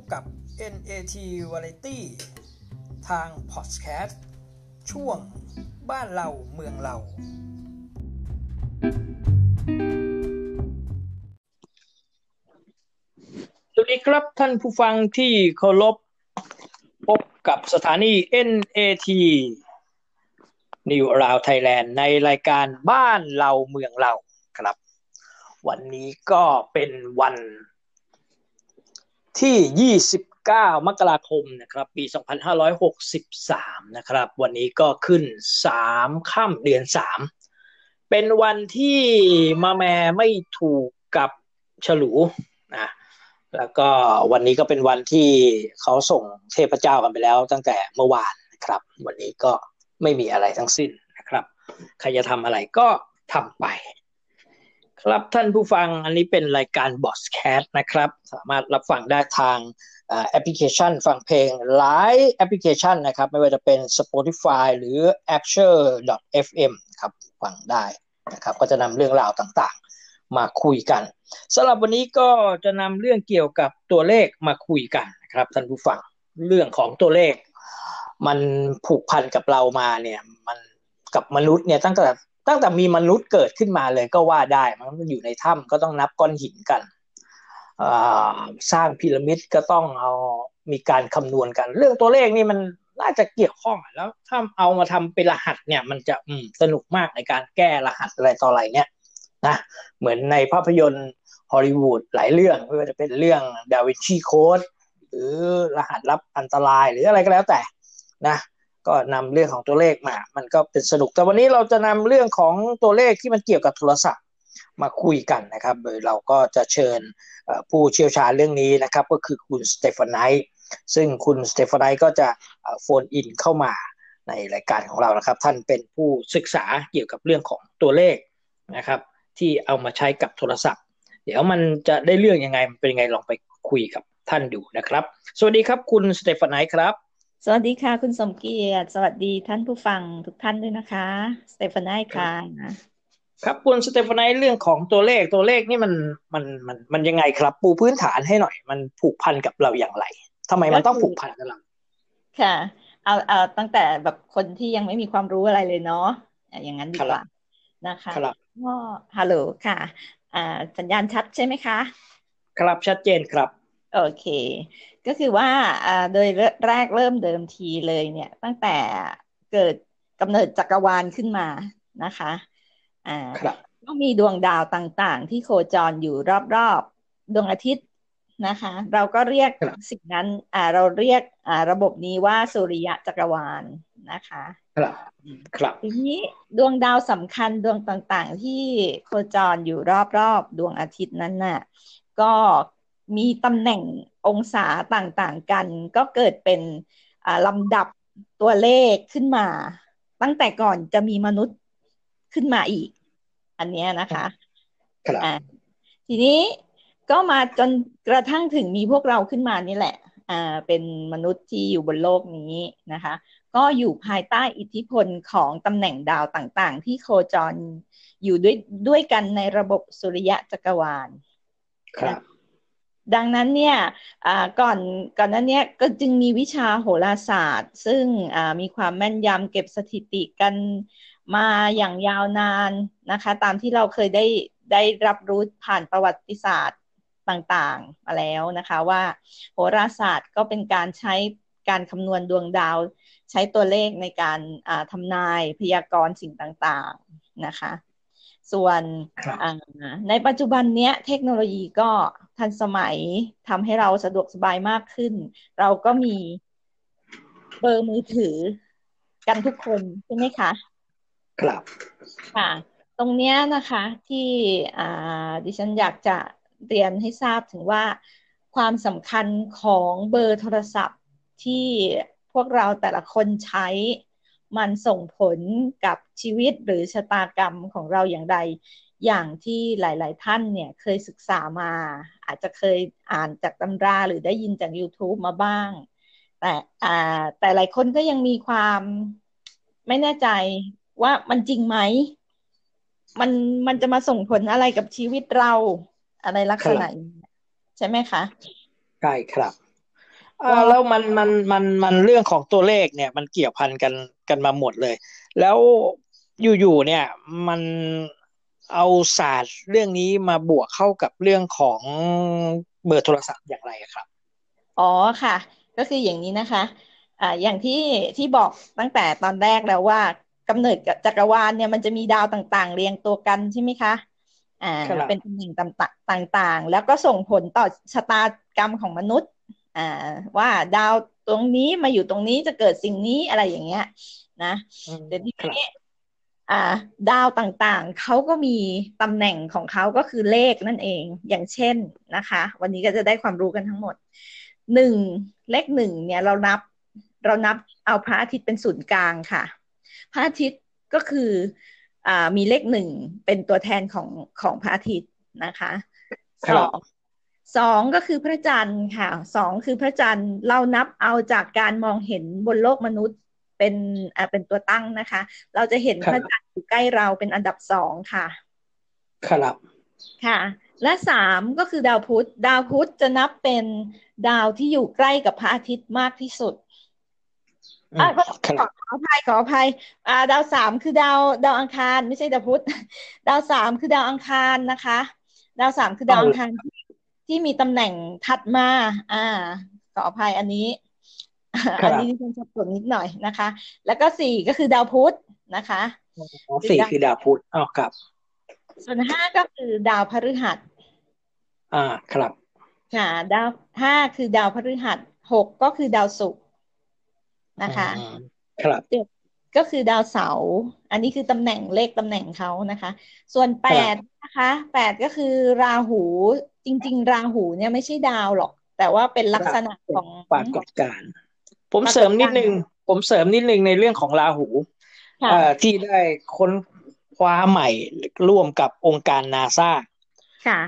บกับ NAT Variety ทาง Podcast ช่วงบ้านเราเมืองเรา สวัสดีครับท่านผู้ฟังที่เคารพพบกับสถานี NAT New Around Thailand ในรายการบ้านเราเมืองเราครับ วันนี้ก็เป็นวัน ที่ 29 มกราคมนะครับ ปี 2563 นะครับ วันนี้ก็ขึ้น 3 ค่ำเดือน 3 เป็นวันที่มาแม่ไม่ถูกกับฉลูนะแล้วก็วันนี้ก็เป็นวันที่เขาส่งเทพเจ้ากันไปแล้วตั้งแต่เมื่อวานนะครับ วันนี้ก็ไม่มีอะไรทั้งสิ้นนะครับ ใครจะทำอะไรก็ทำไป ครับท่านผู้ฟังอันนี้เป็นรายการ b o s c a s t นะครับ สามารถรับฟังได้ทางแอปพลิเคชันฟังเพลงหลายแอปพลิเคชันนะครับ ไม่ว่าจะเป็น Spotify หรือ a c t u a l FM ครับฟังได้นะครับ ก็จะนำเรื่องราวต่างๆ มาคุยกันสำหรับวันนี้ก็จะนำเรื่องเกี่ยวกับตัวเลขมาคุยกันนะครับท่านผู้ฟังเรื่องของตัวเลข มันผูกพันกับเรามาเนี่ยมันกับมนุษย์เนี่ยตั้งแต่ ตั้งแต่มีมนุษย์เกิดขึ้นมาเลยก็ว่าได้ มันอยู่ในถ้ำก็ต้องนับก้อนหินกันสร้างพีระมิดก็ต้องเอามีการคำนวณกัน เรื่องตัวเลขนี่มันน่าจะเกี่ยวข้องแล้วถ้าเอามาทำเป็นรหัสเนี่ย มันจะสนุกมากในการแก้รหัสอะไรต่ออะไรเนี่ยนะเหมือนในภาพยนตร์ฮอลลีวูดหลายเรื่องไม่ว่าจะเป็นเรื่อง Da Vinci Code หรือรหัสลับอันตรายหรืออะไรก็แล้วแต่นะ ก็นำเรื่องของตัวเลขมา มันก็เป็นสนุก แต่วันนี้เราจะนำเรื่องของตัวเลขที่มันเกี่ยวกับโทรศัพท์มาคุยกันนะครับ โดยเราก็จะเชิญผู้เชี่ยวชาญเรื่องนี้นะครับ ก็คือคุณสเตฟานไนซึ่งคุณสเตฟานไนก็จะ phone in เข้ามาในรายการของเรานะครับ ท่านเป็นผู้ศึกษาเกี่ยวกับเรื่องของตัวเลขนะครับ ที่เอามาใช้กับโทรศัพท์ เดี๋ยวมันจะได้เรื่องยังไงมันเป็นยังไงลองไปคุยกับท่านดูนะครับ สวัสดีครับคุณสเตฟานไนครับ สวัสดีค่ะ คุณสมเกียรติ สวัสดีท่านผู้ฟังทุกท่านด้วยนะคะสเตฟานไนค่ะครับคุณสเตฟานไนเรื่องของตัวเลขตัวเลขนี่มันมันมันมันยังไงครับ ปูพื้นฐานให้หน่อย มันผูกพันกับเราอย่างไรทำไมมันต้องผูกพันกับเราค่ะ เอาเอาตั้งแต่แบบคนที่ยังไม่มีความรู้อะไรเลยเนาะอย่างนั้นดีกว่านะคะครับก็ฮัลโหลค่ะ อ่าสัญญาณชัดใช่ไหมคะ ครับชัดเจนครับ โอเค ก็คือว่าโดยแรกเริ่มเดิมทีเลยเนี่ย ตั้งแต่เกิดกำเนิดจักรวาลขึ้นมานะคะอ่าก็มีดวงดาวต่างๆ ที่โคจรอยู่รอบๆดวงอาทิตย์นะคะ เราก็เรียกสิ่งนั้นอ่าเราเรียกอ่าระบบนี้ว่าสุริยะจักรวาลนะคะครับครับทีนี้ดวงดาวสำคัญดวงต่างๆ ที่โคจรอยู่รอบๆดวงอาทิตย์นั้นน่ะ ก็มีตำแหน่ง องศาต่างๆกัน ก็เกิดเป็นลำดับตัวเลขขึ้นมา ตั้งแต่ก่อนจะมีมนุษย์ขึ้นมาอีก อันนี้นะคะครับทีนี้ก็มาจนกระทั่งถึงมีพวกเราขึ้นมานี่แหละอ่าเป็นมนุษย์ที่อยู่บนโลกนี้นะคะ ก็อยู่ภายใต้อิทธิพลของตำแหน่งดาวต่างๆ ที่โคจรอยู่ด้วยด้วยกันในระบบสุริยะจักรวาลครับ ดังนั้นเนี่ยก่อนก่อนนั้นเนี่ยก็จึงมีวิชาโหราศาสตร์ ซึ่งมีความแม่นยำเก็บสถิติกันมาอย่างยาวนานนะคะ ตามที่เราเคยได้ได้รับรู้ผ่านประวัติศาสตร์ต่างๆมาแล้วนะคะว่าโหราศาสตร์ก็เป็นการใช้การคำนวณดวงดาว ใช้ตัวเลขในการทำนายพยากรณ์สิ่งต่างๆนะคะ ส่วนในปัจจุบันเนี้ยเทคโนโลยีก็ ทันสมัยทำให้เราสะดวกสบายมากขึ้น เราก็มีเบอร์มือถือกันทุกคนใช่ไหมคะ ครับค่ะ ตรงเนี้ยนะคะที่ดิฉันอยากจะเรียนให้ทราบถึงว่าความสำคัญของเบอร์โทรศัพท์ที่พวกเราแต่ละคนใช้ มันส่งผลกับชีวิตหรือชะตากรรมของเราอย่างไร อย่างที่หลาย ๆ ท่านเนี่ยเคยศึกษามา อาจจะเคยอ่านจากตำราหรือได้ยินจาก YouTube มาบ้าง แต่อ่าแต่หลายคนก็ยังมีความไม่แน่ใจว่ามันจริงไหม มันมันจะมาส่งผลอะไรกับชีวิตเราอะไรลักษณะใช่ไหมคะใช่ครับอ่าแล้วมันมันมันมันเรื่องของตัวเลขเนี่ย มันเกี่ยวพันกันกันมาหมดเลย แล้วอยู่ๆเนี่ย มัน เอาศาสตร์เรื่องนี้มาบวกเข้ากับเรื่องของเบอร์โทรศัพท์อย่างไรครับ อ๋อค่ะ ก็คืออย่างนี้นะคะอ่าอย่างที่ที่บอกตั้งแต่ตอนแรกแล้วว่ากำเนิดจักรวาลเนี่ยมันจะมีดาวต่างๆ เรียงตัวกันใช่ไหมคะอ่าเป็นตำแหน่งต่างๆ แล้วก็ส่งผลต่อชะตากรรมของมนุษย์อ่าว่าดาวตรงนี้มาอยู่ตรงนี้จะเกิดสิ่งนี้อะไรอย่างเงี้ยนะเดี๋ยวนี้ อ่าดาวต่างๆ เขาก็มีตำแหน่งของเขาก็คือเลขนั่นเอง อย่างเช่นนะคะ วันนี้ก็จะได้ความรู้กันทั้งหมดหนึ่งเลขหนึ่งเนี่ยเรานับเรานับเอาพระอาทิตย์เป็นศูนย์กลางค่ะ พระอาทิตย์ก็คืออ่ามีเลขหนึ่งเป็นตัวแทนของของพระอาทิตย์นะคะสองสองก็คือพระจันทร์ค่ะสองคือพระจันทร์เรานับเอาจากการมองเห็นบนโลกมนุษย์ เป็นอ่าเป็นตัวตั้งนะคะ เราจะเห็นพระจันทร์อยู่ใกล้เราเป็นอันดับสองค่ะ ครับค่ะ และสามก็คือดาวพุธดาวพุธจะนับเป็นดาวที่อยู่ใกล้กับพระอาทิตย์มากที่สุดอ่าขออภัยขออภัยอ่า ดาวสามคือดาวดาวอังคาร ไม่ใช่ดาวพุธดาวสามคือดาวอังคารนะคะ ดาวสามคือดาวอังคารที่ที่มีตำแหน่งถัดมา อ่าขออภัยอันนี้ อันนี้ที่ฉันสับสนนิดหน่อยนะคะ แล้วก็สี่ก็คือดาวพุธนะคะสี่คือดาวพุธอ๋อครับ ส่วนห้าก็คือดาวพฤหัส อ่าครับค่ะดาวห้าคือดาวพฤหัสหกก็คือดาวศุกร์นะคะ ครับเจ็ดก็คือดาวเสาร์อันนี้คือตำแหน่งเลขตำแหน่งเขานะคะ ส่วนแปดนะคะแปดก็คือราหูจริง ๆ ราหูเนี่ยไม่ใช่ดาวหรอก แต่ว่าเป็นลักษณะของปรากฏการณ์ ผมเสริมนิดนึง ผมเสริมนิดนึงในเรื่องของราหูที่ได้ค้นคว้าใหม่ร่วมกับองค์การนาซา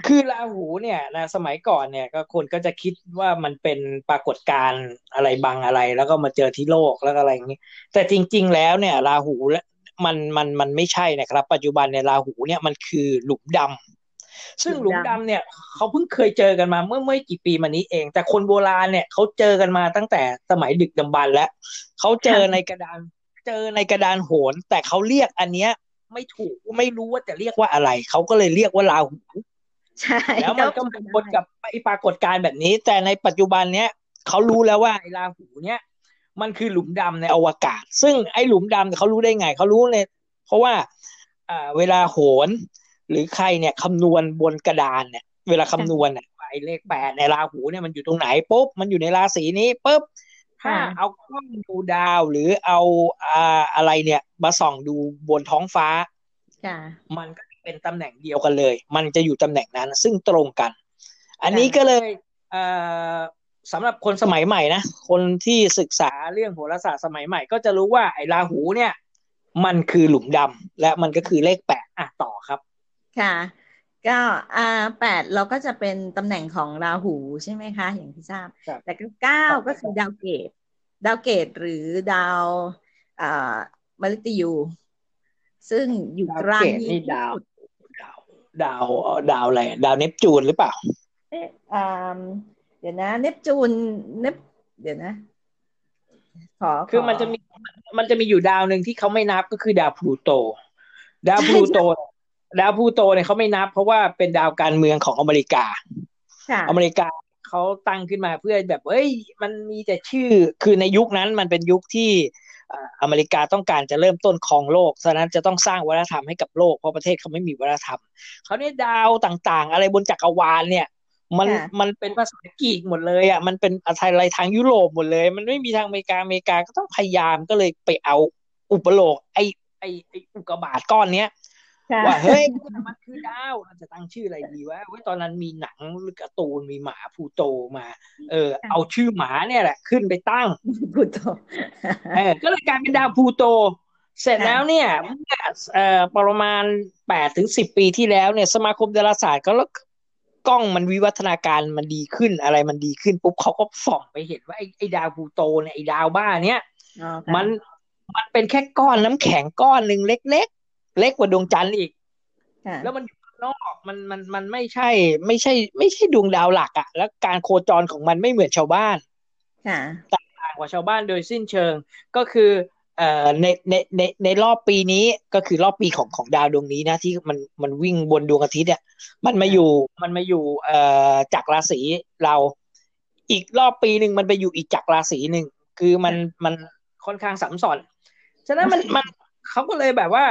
คือราหูเนี่ยนะสมัยก่อนเนี่ยก็คนก็จะคิดว่ามันเป็นปรากฏการณ์อะไรบางอะไร แล้วก็มาเจอที่โลกแล้วก็อะไรอย่างนี้ แต่จริง ๆ แล้วเนี่ย ราหูมันมันมันไม่ใช่นะครับ ปัจจุบันเนี่ยราหูเนี่ยมันคือหลุมดำ ซึ่งหลุมดำเนี่ยเขาเพิ่งเคยเจอกันมาเมื่อไม่กี่ปีมานี้เอง แต่คนโบราณเนี่ยเขาเจอกันมาตั้งแต่สมัยดึกดำบรรแล้วเขาเจอในกระดานเจอในกระดานโหน แต่เขาเรียกอันเนี้ย ไม่ถูกไม่รู้ว่าจะเรียกว่าอะไร เขาก็เลยเรียกว่าราหูใช่แล้วมันก็ปนกับไอปรากฏการณ์แบบนี้ แต่ในปัจจุบันเนี้ยเขารู้แล้วว่าไอราหูเนี้ยมันคือหลุมดำในอวกาศ ซึ่งไอหลุมดำเขารู้ได้ไงเขารู้เลยเพราะว่าอ่าเวลาโหน หรือใครเนี่ยคำนวณบนกระดานเนี่ย เวลาคำนวณเนี่ยไอเลขแปดในราหูเนี่ยมันอยู่ตรงไหนปุ๊บมันอยู่ในราศีนี้ปุ๊บถ้าเอากล้องดูดาวหรือเอาอ่าอะไรเนี่ย มาส่องดูบนท้องฟ้ามันก็เป็นตำแหน่งเดียวกันเลย มันจะอยู่ตำแหน่งนั้น ซึ่งตรงกัน อันนี้ก็เลยสำหรับคนสมัยใหม่นะคนที่ศึกษาเรื่องโหราศาสตร์สมัยใหม่ ก็จะรู้ว่าไอ้ราหูเนี่ย มันคือหลุมดำและมันก็คือเลขแปดอะต่อครับ ค่ะ ก็อ่าแปดเราก็จะเป็นตำแหน่งของราหูใช่ไหมคะ อย่างที่ทราบ แต่ก็เก้าก็คือดาวเกต ดาวเกตหรือดาวอ่ามฤตยูซึ่งอยู่กลางนี่ดาว ดาวดาวอะไรดาวเนปจูนหรือเปล่าเอ๊ะเดี๋ยวนะเนปจูนเนปเดี๋ยวนะขอคือมันจะมีมันจะมีอยู่ดาวหนึ่งที่เขาไม่นับก็คือดาวพลูโต ดาวพลูโต ดาวพลูโตเนี่ยเขาไม่นับ เพราะว่าเป็นดาวการเมืองของอเมริกาอเมริกาเขาตั้งขึ้นมาเพื่อแบบเอ้ยมันมีแต่ชื่อคือในยุคนั้นมันเป็นยุคที่อเมริกาต้องการจะเริ่มต้นครองโลก ฉะนั้นจะต้องสร้างวัฒนธรรมให้กับโลก เพราะประเทศเขาไม่มีวัฒนธรรม เขาเนี่ยดาวต่างๆ อะไรบนจักรวาลเนี่ย มันมันเป็นภาษากรีกหมดเลยอะ มันเป็นอะไรทางยุโรปหมดเลย มันไม่มีทางอเมริกา อเมริกาก็ต้องพยายามก็เลยไปเอาอุปโลกไอไอไออุกกาบาตก้อนเนี้ย ว่าเฮ้ยมันคือดาวเราจะตั้งชื่ออะไรดีวะว่าตอนนั้นมีหนังหรือการ์ตูนมีหมาพูโตมา เออ เอาชื่อหมาเนี่ยแหละ ขึ้นไปตั้งพูโตเออก็เลยกลายเป็นดาวพูโต เสร็จแล้วเนี่ยเอ่อประมาณแปดถึงสิบปีที่แล้วเนี่ย สมาคมดาราศาสตร์ก็แล้วกล้องมันวิวัฒนาการมันดีขึ้นอะไรมันดีขึ้นปุ๊บเขาก็ส่องไปเห็นว่าไอ้ไอ้ดาวพูโตเนี่ยไอ้ดาวบ้าเนี้ยมันมันเป็นแค่ก้อนน้ำแข็งก้อนหนึ่งเล็ก เล็กกว่าดวงจันทร์อีกแล้วมันอยู่นอกมันมันมันไม่ใช่ ไม่ใช่ ไม่ใช่ดวงดาวหลักอะแล้วการโคจรของมันไม่เหมือนชาวบ้านค่ะต่างกว่าชาวบ้านโดยสิ้นเชิงก็คือเอ่อในในในในรอบปีนี้ก็คือรอบปีของของดาวดวงนี้นะ ที่มันมันวิ่งบนดวงอาทิตย์เนี่ยมันมาอยู่มันมาอยู่เอ่อจากราศีเรา อีกรอบปีหนึ่งมันไปอยู่อีกจากราศีหนึ่งคือมันมันค่อนข้างสับสนฉะนั้นมันมันเขาก็เลยแบบว่า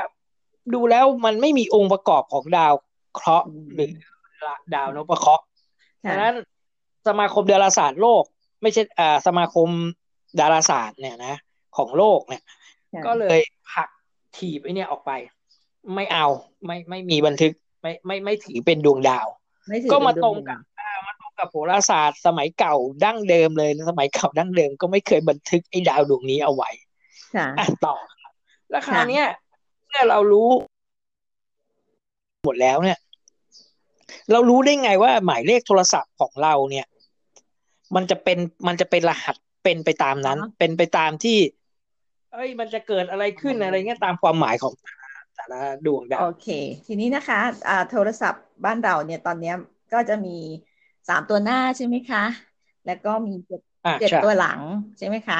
ดูแล้วมันไม่มีองค์ประกอบของดาวเคราะห์หรือดาวนพเคราะห์ฉะนั้นสมาคมดาราศาสตร์โลก ไม่ใช่อ่าสมาคมดาราศาสตร์เนี่ยนะของโลกเนี่ย ก็เลยผักถีบไอเนี่ยออกไป ไม่เอาไม่ไม่มีบันทึกไม่ไม่ไม่ถือเป็นดวงดาว ก็มาตรงกับมาตรงกับโหราศาสตร์ สมัยเก่าดั้งเดิมเลยสมัยเก่าดั้งเดิมก็ไม่เคยบันทึกไอ้ดาวดวงนี้เอาไว้อะต่อ แล้วคราวนี้ เมื่อเรารู้ หมดแล้วเนี่ย เรารู้ได้ไงว่าหมายเลขโทรศัพท์ของเราเนี่ย มันจะเป็นมันจะเป็นรหัสเป็นไปตามนั้น เป็นไปตามที่ เอ้ย มันจะเกิดอะไรขึ้นอะไรเงี้ยตามความหมายของแต่ละดวงดาวโอเค ทีนี้นะคะอ่าโทรศัพท์บ้านเราเนี่ยตอนเนี้ยก็จะมีสามตัวหน้าใช่ไหมคะ แล้วก็มีเจ็ดเจ็ดตัวหลังใช่ไหมคะ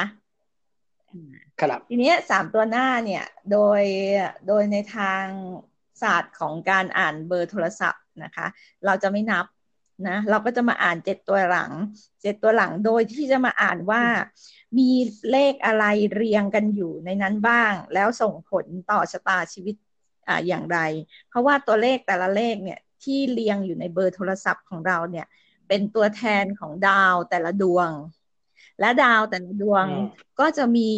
ครับทีนี้สามตัวหน้าเนี่ยโดยโดยในทางศาสตร์ของการอ่านเบอร์โทรศัพท์นะคะ เราจะไม่นับนะเราก็จะมาอ่านเจ็ดตัวหลังเจ็ดตัวหลังโดยที่จะมาอ่านว่า มีเลขอะไรเรียงกันอยู่ในนั้นบ้าง แล้วส่งผลต่อชะตาชีวิตอ่าอย่างไร เพราะว่าตัวเลขแต่ละเลขเนี่ยที่เรียงอยู่ในเบอร์โทรศัพท์ของเราเนี่ยเป็นตัวแทนของดาวแต่ละดวง และดาวแต่ละดวงก็จะมี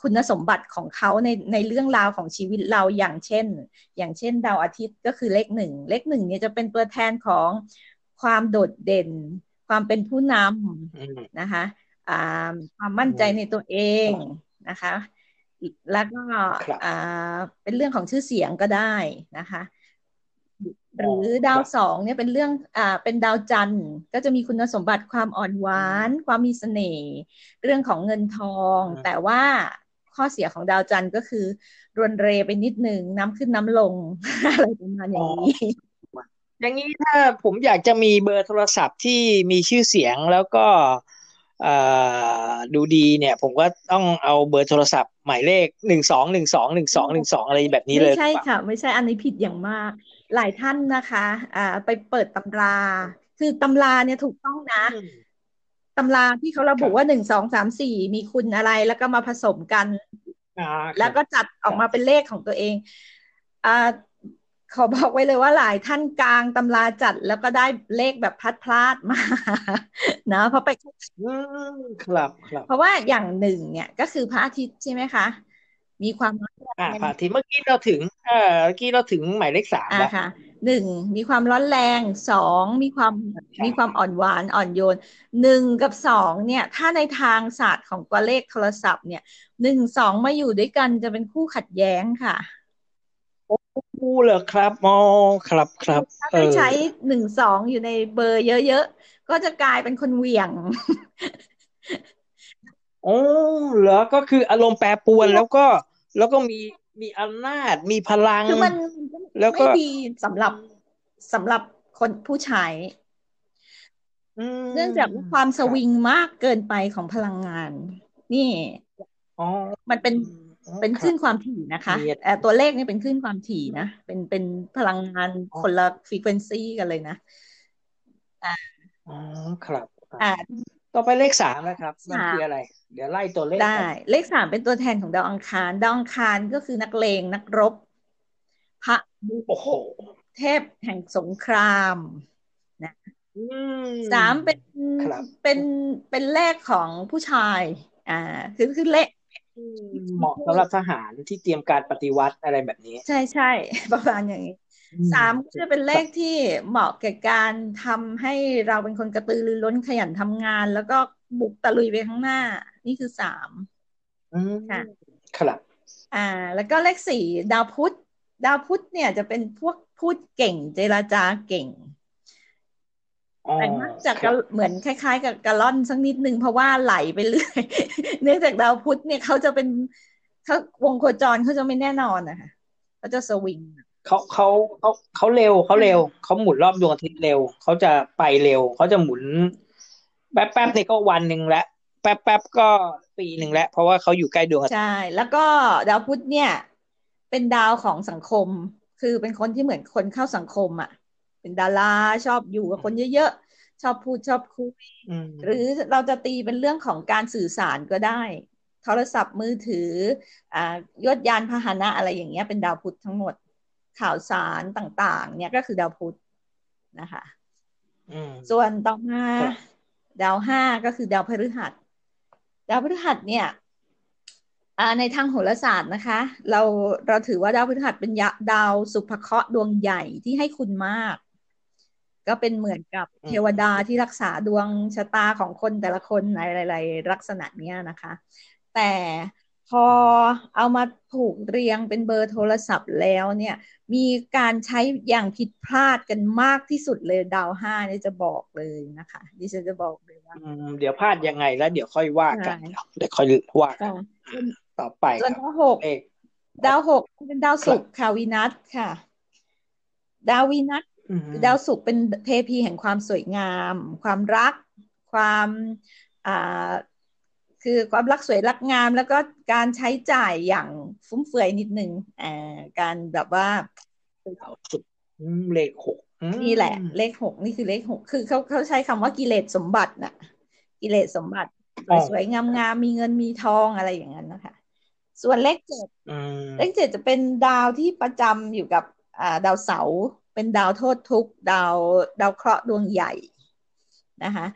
คุณสมบัติของเขาในในเรื่องราวของชีวิตเราอย่างเช่น อย่างเช่น ดาวอาทิตย์ก็คือเลขหนึ่งเลขหนึ่งเนี่ยจะเป็นตัวแทนของความโดดเด่น ความเป็นผู้นำนะคะความมั่นใจในตัวเองนะคะ แล้วก็เป็นเรื่องของชื่อเสียงก็ได้นะคะ หรือดาวสองเนี่ยเป็นเรื่องอ่าเป็นดาวจันทร์ ก็จะมีคุณสมบัติความอ่อนหวาน ความมีเสน่ห์เรื่องของเงินทอง แต่ว่าข้อเสียของดาวจันทร์ก็คือรวนเรไปนิดหนึ่งน้ำขึ้นน้ำลงอะไรประมาณอย่างนี้อย่างนี้ถ้าผมอยากจะมีเบอร์โทรศัพท์ที่มีชื่อเสียงแล้วก็ดูดีเนี่ย ผมก็ต้องเอาเบอร์โทรศัพท์หมายเลขหนึ่งสองหนึ่งสองหนึ่งสองหนึ่งสองอะไรแบบนี้เลยไม่ใช่ค่ะ ไม่ใช่อันนี้ผิดอย่างมาก หลายท่านนะคะอ่าไปเปิดตำรา คือตำราเนี่ยถูกต้องนะตำราที่เขาระบุว่าหนึ่งสองสามสี่มีคุณอะไรแล้วก็มาผสมกันแล้วก็จัดออกมาเป็นเลขของตัวเองอ่าขอบอกไว้เลยว่าหลายท่านกลางตำราจัดแล้วก็ได้เลขแบบพัดพลาดมานะเพราะไปครับครับเพราะว่าอย่างหนึ่งเนี่ยก็คือพระอาทิตย์ใช่ไหมคะ มีความร้อนแรงอ่าทีเมื่อกี้เราถึงเอ่อเมื่อกี้เราถึงหมายเลขสามแล้วค่ะหนึ่งมีความร้อนแรงสองมีความมีความอ่อนหวานอ่อนโยนหนึ่งกับสองเนี่ย ถ้าในทางศาสตร์ของตัวเลขโทรศัพท์เนี่ยหนึ่งสองมาอยู่ด้วยกันจะเป็นคู่ขัดแย้งค่ะโอ้เหรอครับอ๋อครับครับถ้าไปใช้หนึ่งสองอยู่ในเบอร์เยอะๆ ก็จะกลายเป็นคนเหวี่ยง โอ้เหรอก็คืออารมณ์แปรปรวนแล้วก็ แล้วก็มีมีอำนาจมีพลัง คือมันแล้วก็ไม่ดีสำหรับสำหรับคนผู้ใช้เนื่องจากความสวิงมากเกินไปของพลังงาน นี่มันเป็นเป็นขึ้นความถี่นะคะแต่ตัวเลขนี่เป็นขึ้นความถี่นะ เป็นเป็นพลังงานคนละฟรีเควนซีกันเลยนะ อ่าอ๋อครับ อ่า ต่อไปเลขสามนะครับมันคืออะไร เดี๋ยวไล่ตัวเลขได้ เลขสามเป็นตัวแทนของดาวอังคาร ดาวอังคารก็คือนักเลงนักรบ พระโอ้โหเทพแห่งสงครามนะสามเป็นเป็นเป็นเลขของผู้ชาย อ่า คือคือเลขเหมาะสำหรับทหารที่เตรียมการปฏิวัติอะไรแบบนี้ ใช่ใช่ประมาณอย่างนี้ สามก็จะเป็นเลขที่เหมาะแก่การทำให้เราเป็นคนกระตือรือร้นขยันทำงาน แล้วก็บุกตะลุยไปข้างหน้า นี่คือสามค่ะครับอ่า แล้วก็เลขสี่ดาวพุธดาวพุธเนี่ยจะเป็นพวกพูดเก่ง เจราจาเก่งแต่มักจะเหมือนคล้าย ๆ กับกระล่อนสักนิดนึงเพราะว่าไหลไปเรื่อยเนื่องจากดาวพุธเนี่ยเขาจะเป็นเขาวงโคจรเขาจะไม่แน่นอนนะคะเขาจะสวิง เขาเขาเขาเขาเร็วเขาเร็วเขาหมุนรอบดวงอาทิตย์เร็วเขาจะไปเร็วเขาจะหมุน แป๊บแป๊บนี่ก็วันหนึ่งแล้วแป๊บแป๊บก็ปีหนึ่งแล้ว เพราะว่าเขาอยู่ใกล้ดวงอาทิตย์ใช่แล้วก็ดาวพุธเนี่ย เป็นดาวของสังคม คือเป็นคนที่เหมือนคนเข้าสังคมอะ เป็นดาราชอบอยู่กับคนเยอะๆชอบพูดชอบคุยอืมหรือเราจะตีเป็นเรื่องของการสื่อสารก็ได้โทรศัพท์มือถืออ่ายศยานพาหนะอะไรอย่างเงี้ยเป็นดาวพุธทั้งหมด ข่าวสารต่างๆ เนี่ยก็คือดาวพุธนะคะอืมส่วนต่อมาครับดาวห้าก็คือดาวพฤหัส ดาวพฤหัสเนี่ยอ่าในทางโหราศาสตร์นะคะ เราเราถือว่าดาวพฤหัสเป็นยะดาวสุภเคราะห์ดวงใหญ่ที่ให้คุณมาก ก็เป็นเหมือนกับอืมเทวดาที่รักษาดวงชะตาของคนแต่ละคนในหลาย ๆ ลักษณะเนี้ยนะคะ แต่ พอเอามาถูกเรียงเป็นเบอร์โทรศัพท์แล้วเนี่ย มีการใช้อย่างผิดพลาดกันมากที่สุดเลยดาวห้าเนี่ยจะบอกเลยนะคะดิฉันจะบอกเลยว่าอืมเดี๋ยวพลาดยังไงแล้ว เดี๋ยวค่อยว่ากันใช่เดี๋ยวค่อยว่ากันค่ะต่อไปส่วนครับดาวหกเลขดาวหกเป็นดาวศุกร์ค่ะวีนัสค่ะ ดาววีนัสอืมดาวศุกร์เป็นเทพีแห่งความสวยงาม ความรัก ความอ่า คือความรักสวยรักงามแล้วก็การใช้จ่ายอย่างฟุ่มเฟือยนิดนึงอ่าการแบบว่าดาวศุกร์อืมเลขหกอืมนี่แหละ เลขหกนี่คือเลขหกคือเขาเขาใช้คำว่ากิเลสสมบัติน่ะ กิเลสสมบัติอ๋อสวยๆงามๆมีเงินมีทองอะไรอย่างนั้นนะคะ ส่วนเลขเจ็ดอืมเลขเจ็ดจะเป็นดาวที่ประจำอยู่กับอ่าดาวเสาร์เป็นดาวโทษทุกข์ดาวดาวเคราะห์ดวงใหญ่นะคะ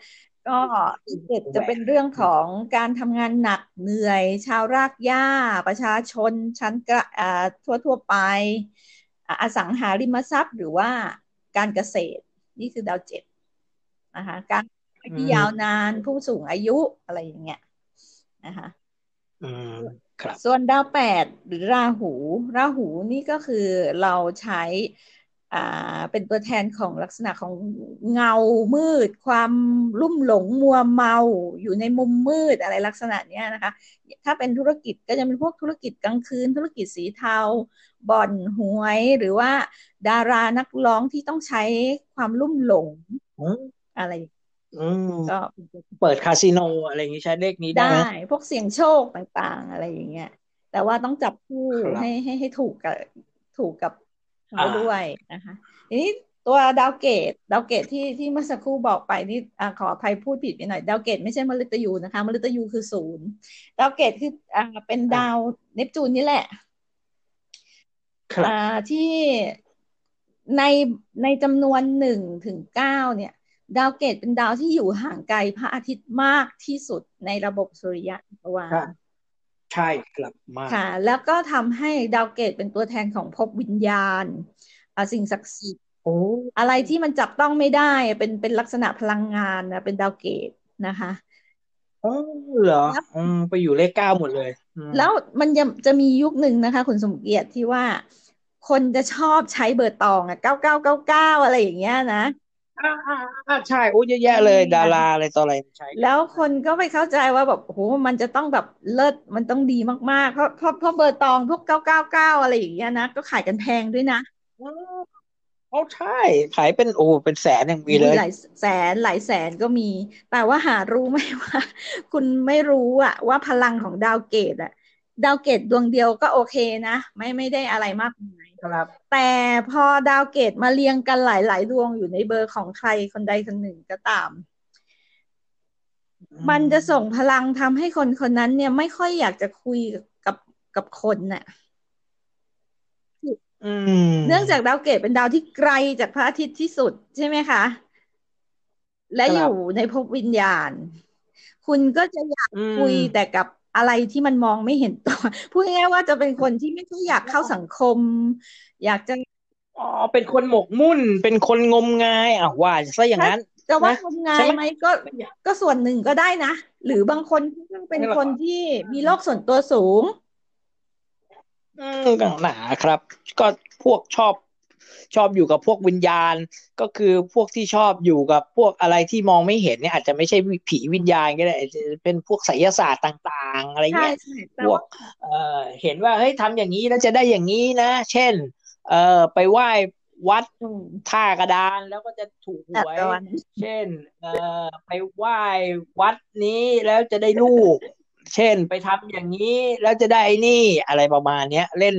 ก็เลขเจ็ดจะเป็นเรื่องของการทำงานหนักเหนื่อย ชาวรากหญ้า ประชาชนชั้นกระอ่าทั่วทั่วๆไปอ่าอสังหาริมทรัพย์หรือว่าการเกษตร นี่คือดาวเจ็ดนะคะการที่ยาวนานผู้สูงอายุอะไรอย่างเงี้ยนะคะอืมครับส่วนดาวแปดหรือราหู ราหูนี่ก็คือเราใช้อ่า เป็นตัวแทนของลักษณะของเงามืด ความลุ่มหลงมัวเมาอยู่ในมุมมืดอะไรลักษณะเนี้ยนะคะ ถ้าเป็นธุรกิจก็จะเป็นพวกธุรกิจกลางคืน ธุรกิจสีเทา บ่อนหวยหรือว่า ดารานักร้องที่ต้องใช้ความลุ่มหลงอืมอะไรอืมก็เปิดคาสิโนอะไรอย่างนี้ใช้เลขนี้ได้ได้ไหมพวกเสี่ยงโชคต่างๆ อะไรอย่างเงี้ยแต่ว่าต้องจับคู่ครับให้ให้ให้ถูกกับถูกกับ เขาอ่าด้วยนะคะทีนี้ตัวดาวเกตดาวเกตที่ที่เมื่อสักครู่บอกไปนี่อ่าขออภัยพูดผิดไปหน่อยดาวเกตไม่ใช่มฤตยูนะคะมฤตยูคือศูนย์ดาวเกตคืออ่าเป็นดาวเนปจูนนี่แหละครับอ่าที่ในในจำนวนหนึ่งถึงเก้าเนี่ย ดาวเกตเป็นดาวที่อยู่ห่างไกลพระอาทิตย์มากที่สุดในระบบสุริยะจักรวาครับล ใช่ครับมากค่ะ แล้วก็ทำให้ดาวเกตเป็นตัวแทนของภพวิญญาณอ่าสิ่งศักดิ์สิทธิ์โอ้อะไรที่มันจับต้องไม่ได้เป็นเป็นลักษณะพลังงานนะเป็นดาวเกตนะคะโอ้เหรออืมไปอยู่เลขเก้าหมดเลยอืมแล้วมันจะจะมียุคหนึ่งนะคะ คุณสมเกียรติที่ว่าคนจะชอบใช้เบอร์ตองอะเก้าเก้าเก้าเก้าอะไรอย่างเงี้ยนะ อ่าอ่าอ่าใช่โอ้เยอะแยะเลยดาราอะไรต่ออะไรใช้แล้วคนก็ไปเข้าใจว่าแบบโอ้โหมันจะต้องแบบเลิศมันต้องดีมากๆ เพราะเพราะเพราะเบอร์ตองพวกเก้าเก้าเก้าอะไรอย่างเงี้ยนะ ก็ขายกันแพงด้วยนะอ๋อโอ้ใช่ขายเป็นโอ้เป็นแสนยังมีเลยหลายแสนหลายแสนก็มี แต่ว่าหารู้ไหมว่า คุณไม่รู้อะว่าพลังของดาวเกตอะดาวเกตดวงเดียวก็โอเคนะ ไม่ไม่ได้อะไรมากมาย ครับ แต่พอดาวเกตมาเรียงกันหลาย ๆ ดวงอยู่ในเบอร์ของใครคนใดคนหนึ่งก็ตาม มันจะส่งพลังทำให้คนคนนั้น เนี่ยไม่ค่อยอยากจะคุยกับกับคนน่ะอืมเนื่องจากดาวเกตเป็นดาวที่ไกลจากพระอาทิตย์ที่สุดใช่ไหมคะ และครับอยู่ในภพวิญญาณ คุณก็จะอยากอืมคุยแต่กับ อะไรที่มันมองไม่เห็นตัวพูดง่ายๆว่าจะเป็นคนที่ไม่ค่อยอยากเข้าสังคม อยากจะอ๋อเป็นคนหมกมุ่น เป็นคนงมงายอะว่าซะอย่างนั้นจะว่านะงมงาใช่ยไหมไหมก็ก็ส่วนหนึ่งก็ได้นะ หรือบางคนที่เป็นไม่หรอกคนที่มีโลกส่วนตัวสูง อืมก็หนาครับ ก็พวกชอบ ชอบอยู่กับพวกวิญญาณ ก็คือพวกที่ชอบอยู่กับพวกอะไรที่มองไม่เห็นเนี่ยอาจจะไม่ใช่ผีวิญญาณก็ได้อาจจะเป็นพวกไสยศาสตร์ต่าง ๆ อะไรใช่เงี้ยใช่แต่พวว่ากเอ่อเห็นว่าเฮ้ยทำอย่างนี้แล้วจะได้อย่างนี้นะ เช่น เอ่อไปไหว้วัดท่ากระดานแล้วก็จะถูกหวย เช่น เอ่อไปไหว้วัดนี้แล้วจะได้ลูก เช่นไปทำอย่างนี้แล้วจะได้นี่อะไรประมาณเนี้ย เล่น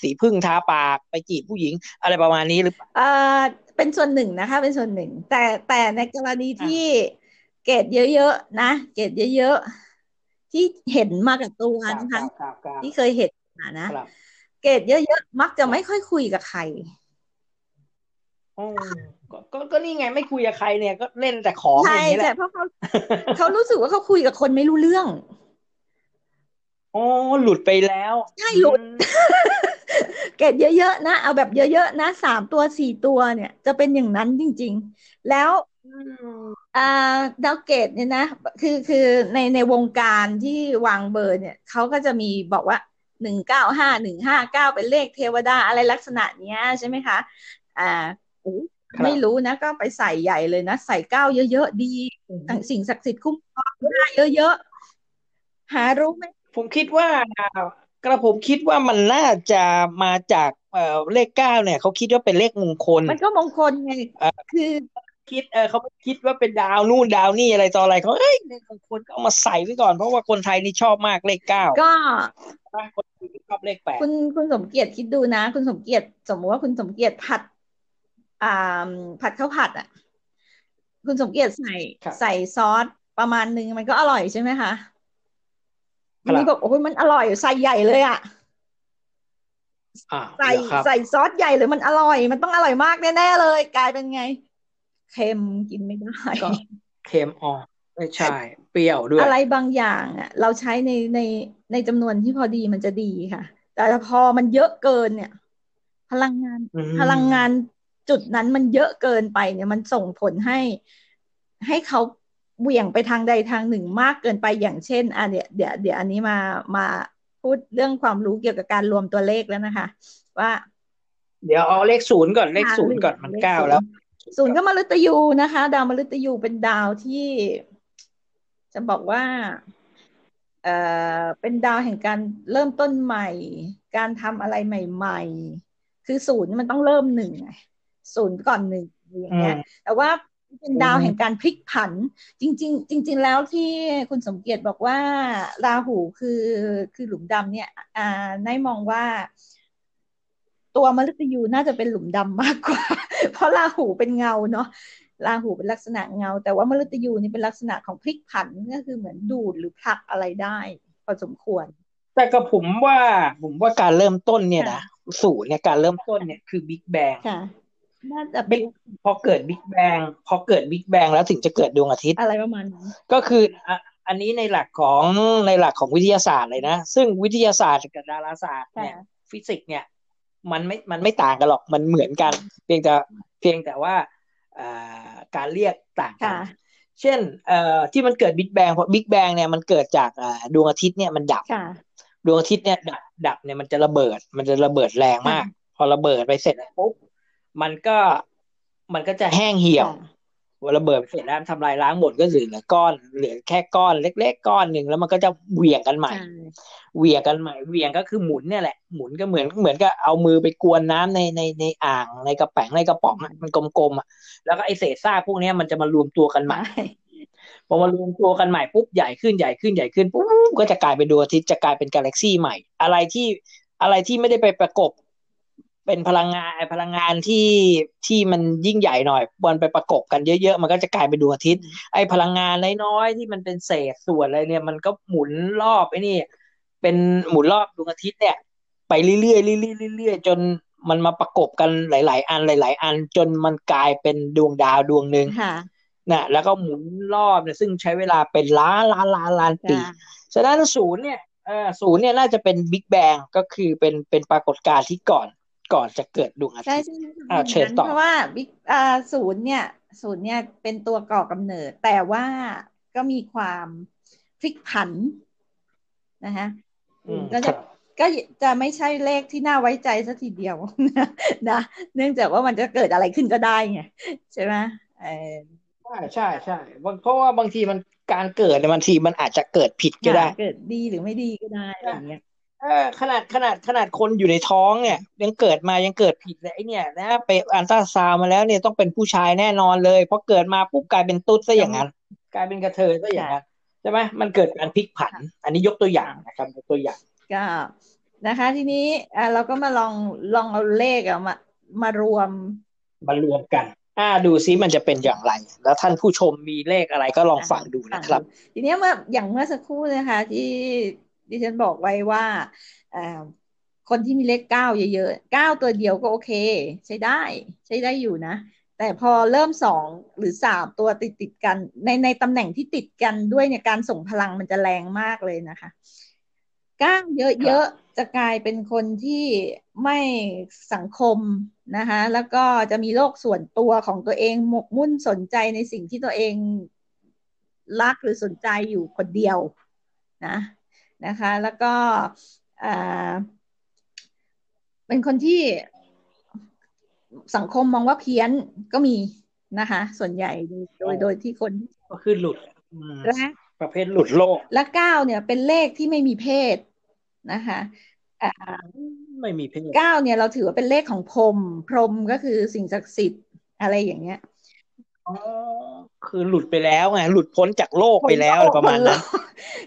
สีพึ่งทาปากไปจีบผู้หญิง อะไรประมาณนี้หรือเปล่าอ่าเป็นส่วนหนึ่งนะคะ เป็นส่วนหนึ่ง แต่แต่ในกรณีที่เกรดเยอะๆนะเกรดเยอะๆที่เห็นมากับตัวนะคะที่เคยเห็นนะเกรดเยอะๆมักจะไม่ค่อยคุยกับใครก็ก็นี่ไงไม่คุยกับใครเนี่ยก็เล่นแต่ของอย่างนี้แหละใช่เพราะเขาเขารู้สึกว่าเขาคุยกับคนไม่รู้เรื่อง อ๋อหลุดไปแล้วใช่หลุด เกตเยอะๆนะ เอาแบบเยอะๆนะสามตัวสี่ตัวเนี่ย จะเป็นอย่างนั้นจริง ๆ แล้วอ่าดาวเกตเนี่ยนะ คือคือในในวงการที่วางเบอร์เนี่ยเขาก็จะมีบอกว่าหนึ่งเก้าห้าหนึ่งห้าเก้าเป็นเลขเทวดาอะไรลักษณะเนี้ยใช่ไหมคะอ่าไม่รู้นะ ก็ไปใส่ใหญ่เลยนะ ใส่เก้าเยอะๆดีสิ่งศักดิ์สิทธิ์คุ้มครองได้เยอะๆหารู้ไหม ผมคิดว่า กระผมคิดว่ามันน่าจะมาจากเอ่อเลขเก้าเนี่ยเขาคิดว่าเป็นเลขมงคล มันก็มงคลไงคือคิดเออเขาคิดว่าเป็นดาวนู่นดาวนี่อะไรต่ออะไรเขาเอ้ยเลขมงคลก็เอามาใส่ไว้ก่อนเพราะว่าคนไทยนี่ชอบมากเลขเก้าก็คนชอบเลขแปดคุณคุณสมเกียรติคิดดูนะ คุณสมเกียรติสมมติว่าคุณสมเกียรติผัดอ่าผัดข้าวผัดอะ คุณสมเกียรติใส่ใส่ซอสประมาณนึงมันก็อร่อยใช่ไหมคะ มีบอกโอ้ยมันอร่อยใส่ใหญ่เลยอะใส่ใส่ซอสใหญ่เลยมันอร่อย มันต้องอร่อยมากแน่ๆเลย กลายเป็นไงเค็มกินไม่ได้ก็เค็มอ๋อไม่ใช่ เปรี้ยวด้วย อะไรบางอย่างอะ เราใช้ในในในจำนวนที่พอดีมันจะดีค่ะ แต่พอมันเยอะเกินเนี่ย พลังงานพลังงานจุดนั้นมันเยอะเกินไปเนี่ย มันส่งผลให้ให้เขา เหวี่ยงไปทางใดทางหนึ่งมากเกินไปอย่างเช่นอะเดี๋ยวเดี๋ยวเดี๋ยวอันนี้มามาพูดเรื่องความรู้เกี่ยวกับการรวมตัวเลขแล้วนะคะ ว่า เดี๋ยวเอาเลขศูนย์ก่อนเลขศูนย์ก่อนมันเก้าแล้วศูนย์ก็มฤตยูนะคะ ดาวมฤตยูเป็นดาวที่ จะบอกว่าเอ่อเป็นดาวแห่งการเริ่มต้นใหม่ การทำอะไรใหม่ ๆ คือศูนย์มันต้องเริ่มหนึ่งศูนย์ก่อนหนึ่งอย่างเงี้ยแต่ว่า เป็นดาวแห่งการพลิกผัน จริง ๆ จริง ๆ แล้วที่คุณสมเกียรติบอกว่าราหูคือคือหลุมดำเนี่ยอ่านายมองว่า ตัวมฤตยูน่าจะเป็นหลุมดำมากกว่า เพราะราหูเป็นเงาเนาะราหูเป็นลักษณะเงา แต่ว่ามฤตยูนี่เป็นลักษณะของพลิกผันก็คือเหมือนดูดหรือผลักอะไรได้พอสมควร แต่กับผมว่าผมว่าการเริ่มต้นเนี่ยนะสูตรเนี่ยการเริ่มต้นเนี่ยคือ Big Bang น่าจะเป็นพอเกิด Big Bang พอเกิด Big Bang แล้วถึงจะเกิดดวงอาทิตย์อะไรประมาณนั้นก็คืออันนี้ในหลักของในหลักของวิทยาศาสตร์เลยนะ ซึ่งวิทยาศาสตร์กับดาราศาสตร์เนี่ยฟิสิกส์เนี่ยมันไม่มันไม่ต่างกันหรอกมันเหมือนกัน เพียงแต่เพียงแต่ว่าการเรียกต่างกันเช่นเอ่อที่มันเกิดบิ๊กแบงเพราะบิ๊กแบงเนี่ยมันเกิดจากดวงอาทิตย์เนี่ยมันดับดวงอาทิตย์เนี่ยดับดับเนี่ยมันจะระเบิด มันจะระเบิดแรงมาก พอระเบิดไปเสร็จปุ๊บ มันก็มันก็จะแห้งเหี่ยวระเบิดเสร็จแล้วทำลายล้างหมดก็เหลือก้อนเหลือแค่ก้อนเล็ก ๆ ก้อนหนึ่งแล้วมันก็จะเหวี่ยงกันใหม่เหวี่ยงกันใหม่เหวี่ยงก็คือหมุนเนี่ยแหละหมุนก็เหมือนเหมือนกับเอามือไปกวนน้ำในในในอ่างในกระแป๋งในกระป๋องมันกลมๆอะแล้วก็ไอเศษซากพวกนี้มันจะมารวมตัวกันใหม่พอมารวมตัวกันใหม่ปุ๊บใหญ่ขึ้นใหญ่ขึ้นใหญ่ขึ้นปุ๊บก็จะกลายเป็นดวงอาทิตย์จะกลายเป็นกาแล็กซี่ใหม่ อะไรที่อะไรที่ไม่ได้ไปประกบ เป็นพลังงานพลังงานที่ที่มันยิ่งใหญ่หน่อยมันไปประกบกันเยอะๆ มันก็จะกลายเป็นดวงอาทิตย์ ไอ้พลังงานน้อยๆที่มันเป็นเศษส่วนอะไรเนี่ย มันก็หมุนรอบไอ้นี่ เป็นหมุนรอบดวงอาทิตย์เนี่ย ไปเรื่อยๆเรื่อยๆเรื่อยๆจนมันมาประกบกันหลาย ๆ อันหลาย ๆ อันจนมันกลายเป็นดวงดาวดวงหนึ่งนะแล้วก็หมุนรอบเนี่ยซึ่งใช้เวลาเป็นล้านล้านล้านล้านปีฉะนั้นศูนย์เนี่ยเออศูนย์เนี่ยน่าจะเป็นบิ๊กแบงก็คือเป็นเป็นปรากฏการณ์ที่ก่อน ก่อนจะเกิดดวงอาทิตย์ใช่ใช่เชิญต่อเพราะว่าบิ๊กอ่าศูนย์เนี่ยศูนย์เนี่ยเป็นตัวก่อกำเนิด แต่ว่าก็มีความพลิกผันนะคะก็จะก็จะไม่ใช่เลขที่น่าไว้ใจสักทีเดียวนะเนื่องจากว่ามันจะเกิดอะไรขึ้นก็ได้ไงใช่ไหมเออใช่ใช่ใช่เพราะว่าบางทีมันการเกิดในบางทีมันอาจจะเกิดผิดก็ได้ เกิดดีหรือไม่ดีก็ได้อะไรเงี้ย เออขนาดขนาดขนาดคนอยู่ในท้องเนี่ย ยังเกิดมายังเกิดผิดเลยไอ้เนี่ยนะไปอันตราซาวน์มาแล้วเนี่ยต้องเป็นผู้ชายแน่นอนเลยเพราะเกิดมาปุ๊บกลายเป็นตุ๊ดซะอย่างนั้น กลายเป็นกระเทยซะอย่างนั้นใช่ไหมมันเกิดการพลิกผัน อันนี้ยกตัวอย่างนะครับยกตัวอย่างก็นะคะ ทีนี้อ่าเราก็มาลองลองเอาเลขอะมามารวมมารวมกันอ่าดูซิมันจะเป็นอย่างไร แล้วท่านผู้ชมมีเลขอะไรก็ลองฟังดูนะครับ ทีนี้เมื่ออย่างเมื่อสักครู่นะคะ ที่ ดิฉันบอกไว้ว่าคนที่มีเลขเก้าเยอะๆเก้าตัวเดียวก็โอเค ใช้ได้ใช้ได้อยู่นะ แต่พอเริ่มสองหรือสามตัวติดติดกัน ในในตำแหน่งที่ติดกันด้วยเนี่ยการส่งพลังมันจะแรงมากเลยนะคะก้างเยอะๆ จะกลายเป็นคนที่ไม่สังคมนะคะแล้วก็จะมีโลกส่วนตัวของตัวเองหมกมุ่นสนใจในสิ่งที่ตัวเองรักหรือสนใจอยู่คนเดียวนะ นะคะ แล้วก็เป็นคนที่สังคมมองว่าเพี้ยนก็มีนะคะ ส่วนใหญ่โดยโดยที่คนก็คือหลุดและประเภทหลุดโลก และเก้าเนี่ยเป็นเลขที่ไม่มีเพศนะคะอ่าไม่มีเพศเก้าเนี่ยเราถือว่าเป็นเลขของพรหมพรหมก็คือสิ่งศักดิ์สิทธิ์อะไรอย่างเงี้ยอ๋อ คือหลุดไปแล้วไงหลุดพ้นจากโลกไปแล้วประมาณนั้น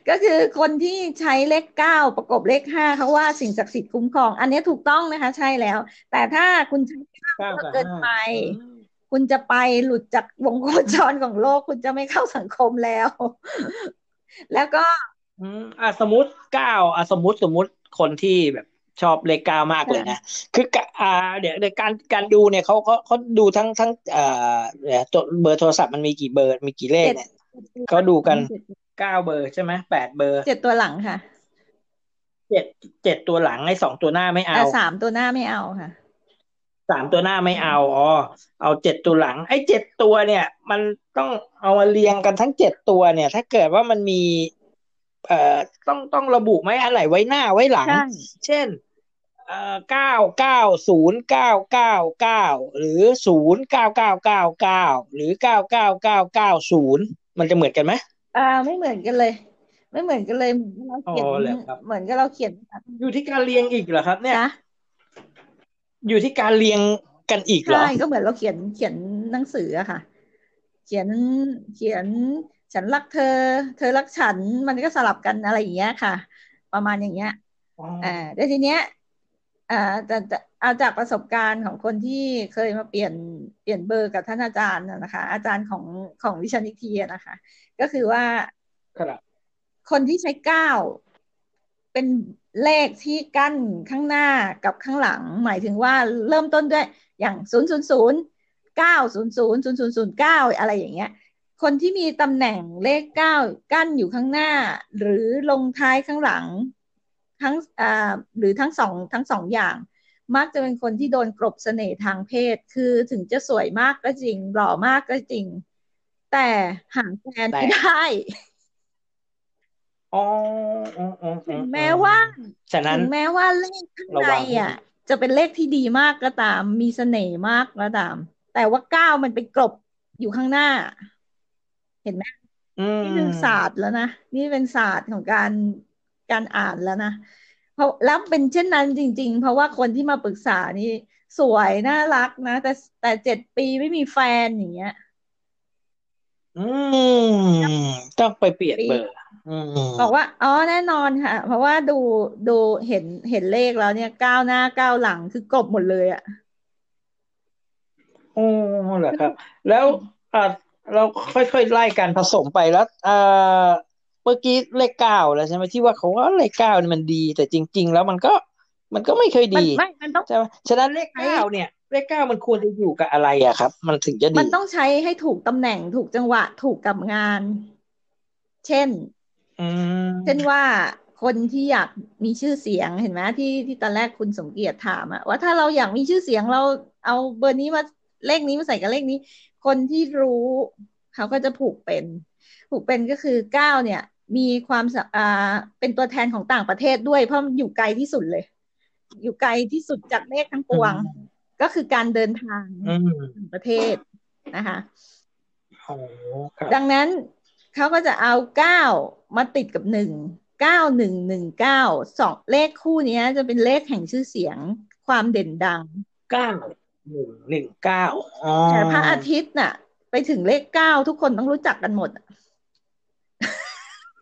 ก็คือคนที่ใช้เลขเก้าประกบเลขห้าเขาว่าสิ่งศักดิ์สิทธิ์คุ้มครอง อันนี้ถูกต้องนะคะ ใช่แล้ว แต่ถ้าคุณใช้เก้าเกินไป คุณจะไปหลุดจากวงโคจรของโลก คุณจะไม่เข้าสังคมแล้ว แล้วก็ อืมอะสมมติเก้าอะสมมติสมมติคนที่แบบ ชอบเลขเก้ามากเลยนะ คือกะอ่าเดี๋ยวในการการดูเนี่ยเขาเขาเขาดูทั้งทั้งอ่าตัวเบอร์โทรศัพท์มันมีกี่เบอร์มีกี่เลขเนี่ยเขาดูกันเก้าเบอร์ใช่ไหมแปดเบอร์เจ็ดตัวหลังค่ะเจ็ดเจ็ดตัวหลังไอ้สองตัวหน้าไม่เอาแต่สามตัวหน้าไม่เอาค่ะสามตัวหน้าไม่เอาอ๋อเอาเจ็ดตัวหลัง ไอ้เจ็ดตัวเนี่ย มันต้องเอามาเรียงกันทั้งเจ็ดตัวเนี่ย ถ้าเกิดว่ามันมี เอ่อต้องต้องระบุไหมอันไหนไว้หน้าไว้หลังใช่เช่น เอ่อเก้าเก้าศูนย์เก้าเก้าเก้าหรือศูนย์เก้าเก้าเก้าเก้าหรือเก้าเก้าเก้าเก้าศูนย์มันจะเหมือนกันไหมอ่า ไม่เหมือนกันเลย ไม่เหมือนกันเลยเราเขียนอ๋อเหรอครับเหมือนกับเราเขียนอยู่ที่การเรียงอีกเหรอครับ เนี่ยนะอยู่ที่การเรียงกันอีกเหรอใช่ก็เหมือนเราเขียนเขียนหนังสืออะค่ะ เขียนเขียนฉันรักเธอ เธอรักฉันมันก็สลับกันอะไรอย่างเงี้ยค่ะ ประมาณอย่างเงี้ยอ๋ออ่าแต่ทีเนี้ย อ่าแต่แต่เอาจากประสบการณ์ของคนที่เคยมาเปลี่ยนเปลี่ยนเบอร์กับท่านอาจารย์น่ะนะคะ อาจารย์ของของวิชานิทีอะนะคะ ก็คือว่าครับคนที่ใช้เก้าเป็นเลขที่กั้นข้างหน้ากับข้างหลัง หมายถึงว่าเริ่มต้นด้วยอย่างศูนย์ศูนย์ศูนย์เก้าศูนย์ศูนย์ศูนย์ศูนย์ศูนย์เก้าอะไรอย่างเงี้ย คนที่มีตำแหน่งเลขเก้ากั้นอยู่ข้างหน้า หรือลงท้ายข้างหลัง ทั้งอ่าหรือทั้งสองทั้งสองอย่าง มักจะเป็นคนที่โดนกลบเสน่ห์ทางเพศ คือถึงจะสวยมากก็จริง หล่อมากก็จริง แต่หาแฟนไม่ได้อ๋ออ๋ออ๋อถึงแม้ว่าฉะนั้นถึงแม้ว่าเลขข้างระในวังอะ จะเป็นเลขที่ดีมากก็ตาม มีเสน่ห์มากก็ตาม แต่ว่าเก้ามันไปกลบอยู่ข้างหน้า เห็นไหมอืมนี่คือศาสตร์แล้วนะ นี่เป็นศาสตร์ของการ การอ่านแล้วนะเพราะแล้วเป็นเช่นนั้นจริง ๆ เพราะว่าคนที่มาปรึกษานี่สวยน่ารักนะ แต่แต่เจ็ดปีไม่มีแฟนอย่างเงี้ย อืม ต้องไปเปลี่ยนเบอร์อืมบอกว่าอ๋อแน่นอนค่ะ เพราะว่าดูดูเห็นเห็นเลขแล้วเนี่ยก้าวหน้าก้าวหลังคือกลบหมดเลยอะโอ้เหรอครับ แล้วอ่าเราค่อยๆไล่การผสมไปแล้วเอ่อเมื่อกี้เลขเก้าแล้วใช่ไหมที่ว่าเขาว่าเลขเก้านี่มันดี แต่จริง ๆ แล้วมันก็ มันก็ไม่เคยมันดีไม่มันต้องใช่ไหมฉะนั้นเลขเก้าเนี่ย เลขเก้ามันควรจะอยู่กับอะไรอะครับ มันถึงจะดีมันต้องใช้ให้ถูกตำแหน่งถูกจังหวะถูกกับงาน เช่นอืมเช่นว่าคนที่อยากมีชื่อเสียงเห็นไหมที่ที่ตอนแรกคุณสมเกียรติถามอะว่าถ้าเราอยากมีชื่อเสียงเราเอาเบอร์นี้มาเลขนี้มาใส่กับเลขนี้ คนที่รู้ เขาก็จะผูกเป็น ผูกเป็นก็คือเก้าเนี่ย มีความสะอ่าเป็นตัวแทนของต่างประเทศด้วย เพราะมันอยู่ไกลที่สุดเลย อยู่ไกลที่สุดจากเลขทั้งปวง ก็คือการเดินทางอืมต่างประเทศนะคะโอ้ครับดังนั้นเขาก็จะเอาเก้ามาติดกับหนึ่งเก้าหนึ่งหนึ่งเก้าสองเลขคู่นี้จะเป็นเลขแห่งชื่อเสียงความเด่นดังเก้าหนึ่งหนึ่งเก้าอ๋อแต่พระอาทิตย์น่ะ ไปถึงเลขเก้าทุกคนต้องรู้จักกันหมด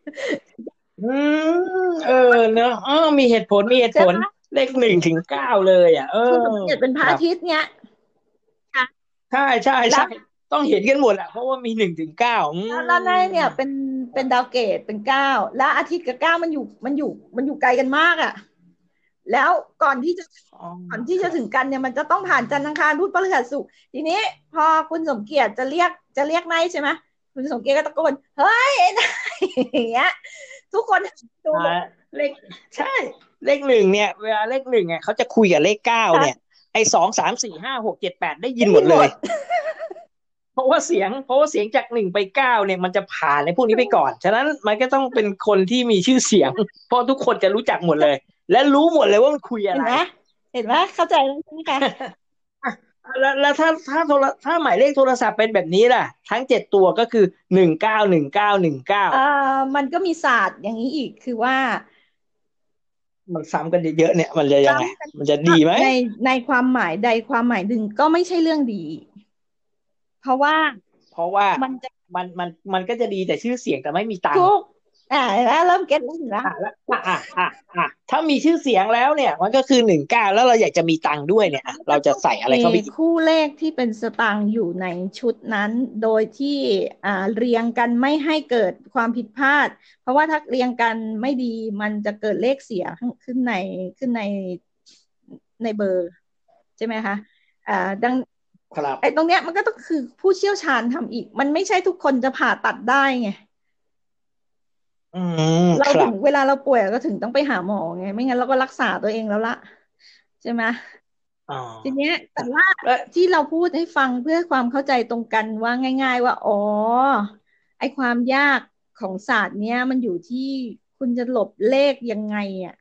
อะอืมเออเนอะอ๋อมีเหตุผลมีเหตุผลใช่ไหมเลขหนึ่งถึงเก้าเลยอะเอคุณอสมเกียรติเป็นพระครัอาบทิตย์เนี้ยใช่ใช่แล้ใช่วต้องเห็นกันหมดอะเพราะว่ามีหนึ่งถึงเก้าอืแล้วแล้วในมเนี่ยเป็นเป็นดาวเกตเป็นเก้าแล้วอาทิตย์กับเก้ามันอยู่มันอยู่มันอยู่ไกลกันมากอะ แล้วก่อนที่จะอ๋อก่อนที่จะถึงกันเนี่ยมันจะต้องผ่านจันทร์อังคารพุธพฤหัสศุกร์ทีนี้ พอคุณสมเกียรติจะเรียกจะเรียกนายใช่ไหม คุณสมเกียรติก็ตะโกนเฮ้ยไอ้นายอย่างเงี้ย ทุกคนดูหมดอ่าเลขใช่ เลขหนึ่งเนี่ย เวลาเลขหนึ่งอะเขาจะคุยกับเลขเก้าเนี่ยไอ้สองสามสี่ห้าหกเจ็ดแปดได้ยินหมดเลย เพราะว่าเสียง เพราะว่าเสียงจากหนึ่งไปเก้าเนี่ยมันจะผ่านในพวกนี้ไปก่อน ฉะนั้นมันก็ต้องเป็นคนที่มีชื่อเสียง เพราะทุกคนจะรู้จักหมดเลย และรู้หมดเลยว่ามันคุยอะเห็นไรไหมเห็นไหมเข้าใจแล้วใช่ไหมคะ แล้วแล้วถ้าถ้าโทรถ้าหมายเลขโทรศัพท์เป็นแบบนี้ล่ะ ทั้งเจ็ดตัวก็คือหนึ่งเก้าหนึ่งเก้าหนึ่งเก้าเอ่อมันก็มีศาสตร์อย่างนี้อีกคือว่า มันซ้ำกันเยอะๆเนี่ย มันจะยังไงมันจะดีไหมในในความหมายใดความหมายหนึ่งก็ไม่ใช่เรื่องดี เพราะว่า เพราะว่ามันจะมันมันมันก็จะดีแต่ชื่อเสียงแต่ไม่มีตังค์ทุก อ่าแล้วเริ่มเก็ตแล้วเห็นไหมอะแล้วอะอะอะอะถ้ามีชื่อเสียงแล้วเนี่ย มันก็คือหนึ่งเก้าแล้วเราอยากจะมีตังค์ด้วยเนี่ยอะเราจะใส่อะไรเข้าไปอีกมีคู่เลขที่เป็นสตางค์อยู่ในชุดนั้น โดยที่อ่าเรียงกันไม่ให้เกิดความผิดพลาด เพราะว่าถ้าเรียงกันไม่ดีมันจะเกิดเลขเสียขึ้นในขึ้นในในเบอร์ ใช่ไหมคะอ่าดังครับไอ้ตรงเนี้ยมันก็ต้องคือผู้เชี่ยวชาญทำอีก มันไม่ใช่ทุกคนจะผ่าตัดได้ไงอืม เราครัถึบงเวลาเราป่วยก็ถึงต้องไปหาหมอไง ไม่งั้นเราก็รักษาตัวเองแล้วละใช่ไหมอ๋อทีเนี้ยแต่ว่าแล้วที่เราพูดให้ฟังเพื่อความเข้าใจตรงกันว่าง่าย ๆ ว่า อ๋อ ไอ้ความยากของศาสตร์เนี้ย มันอยู่ที่คุณจะหลบเลขยังไงอะ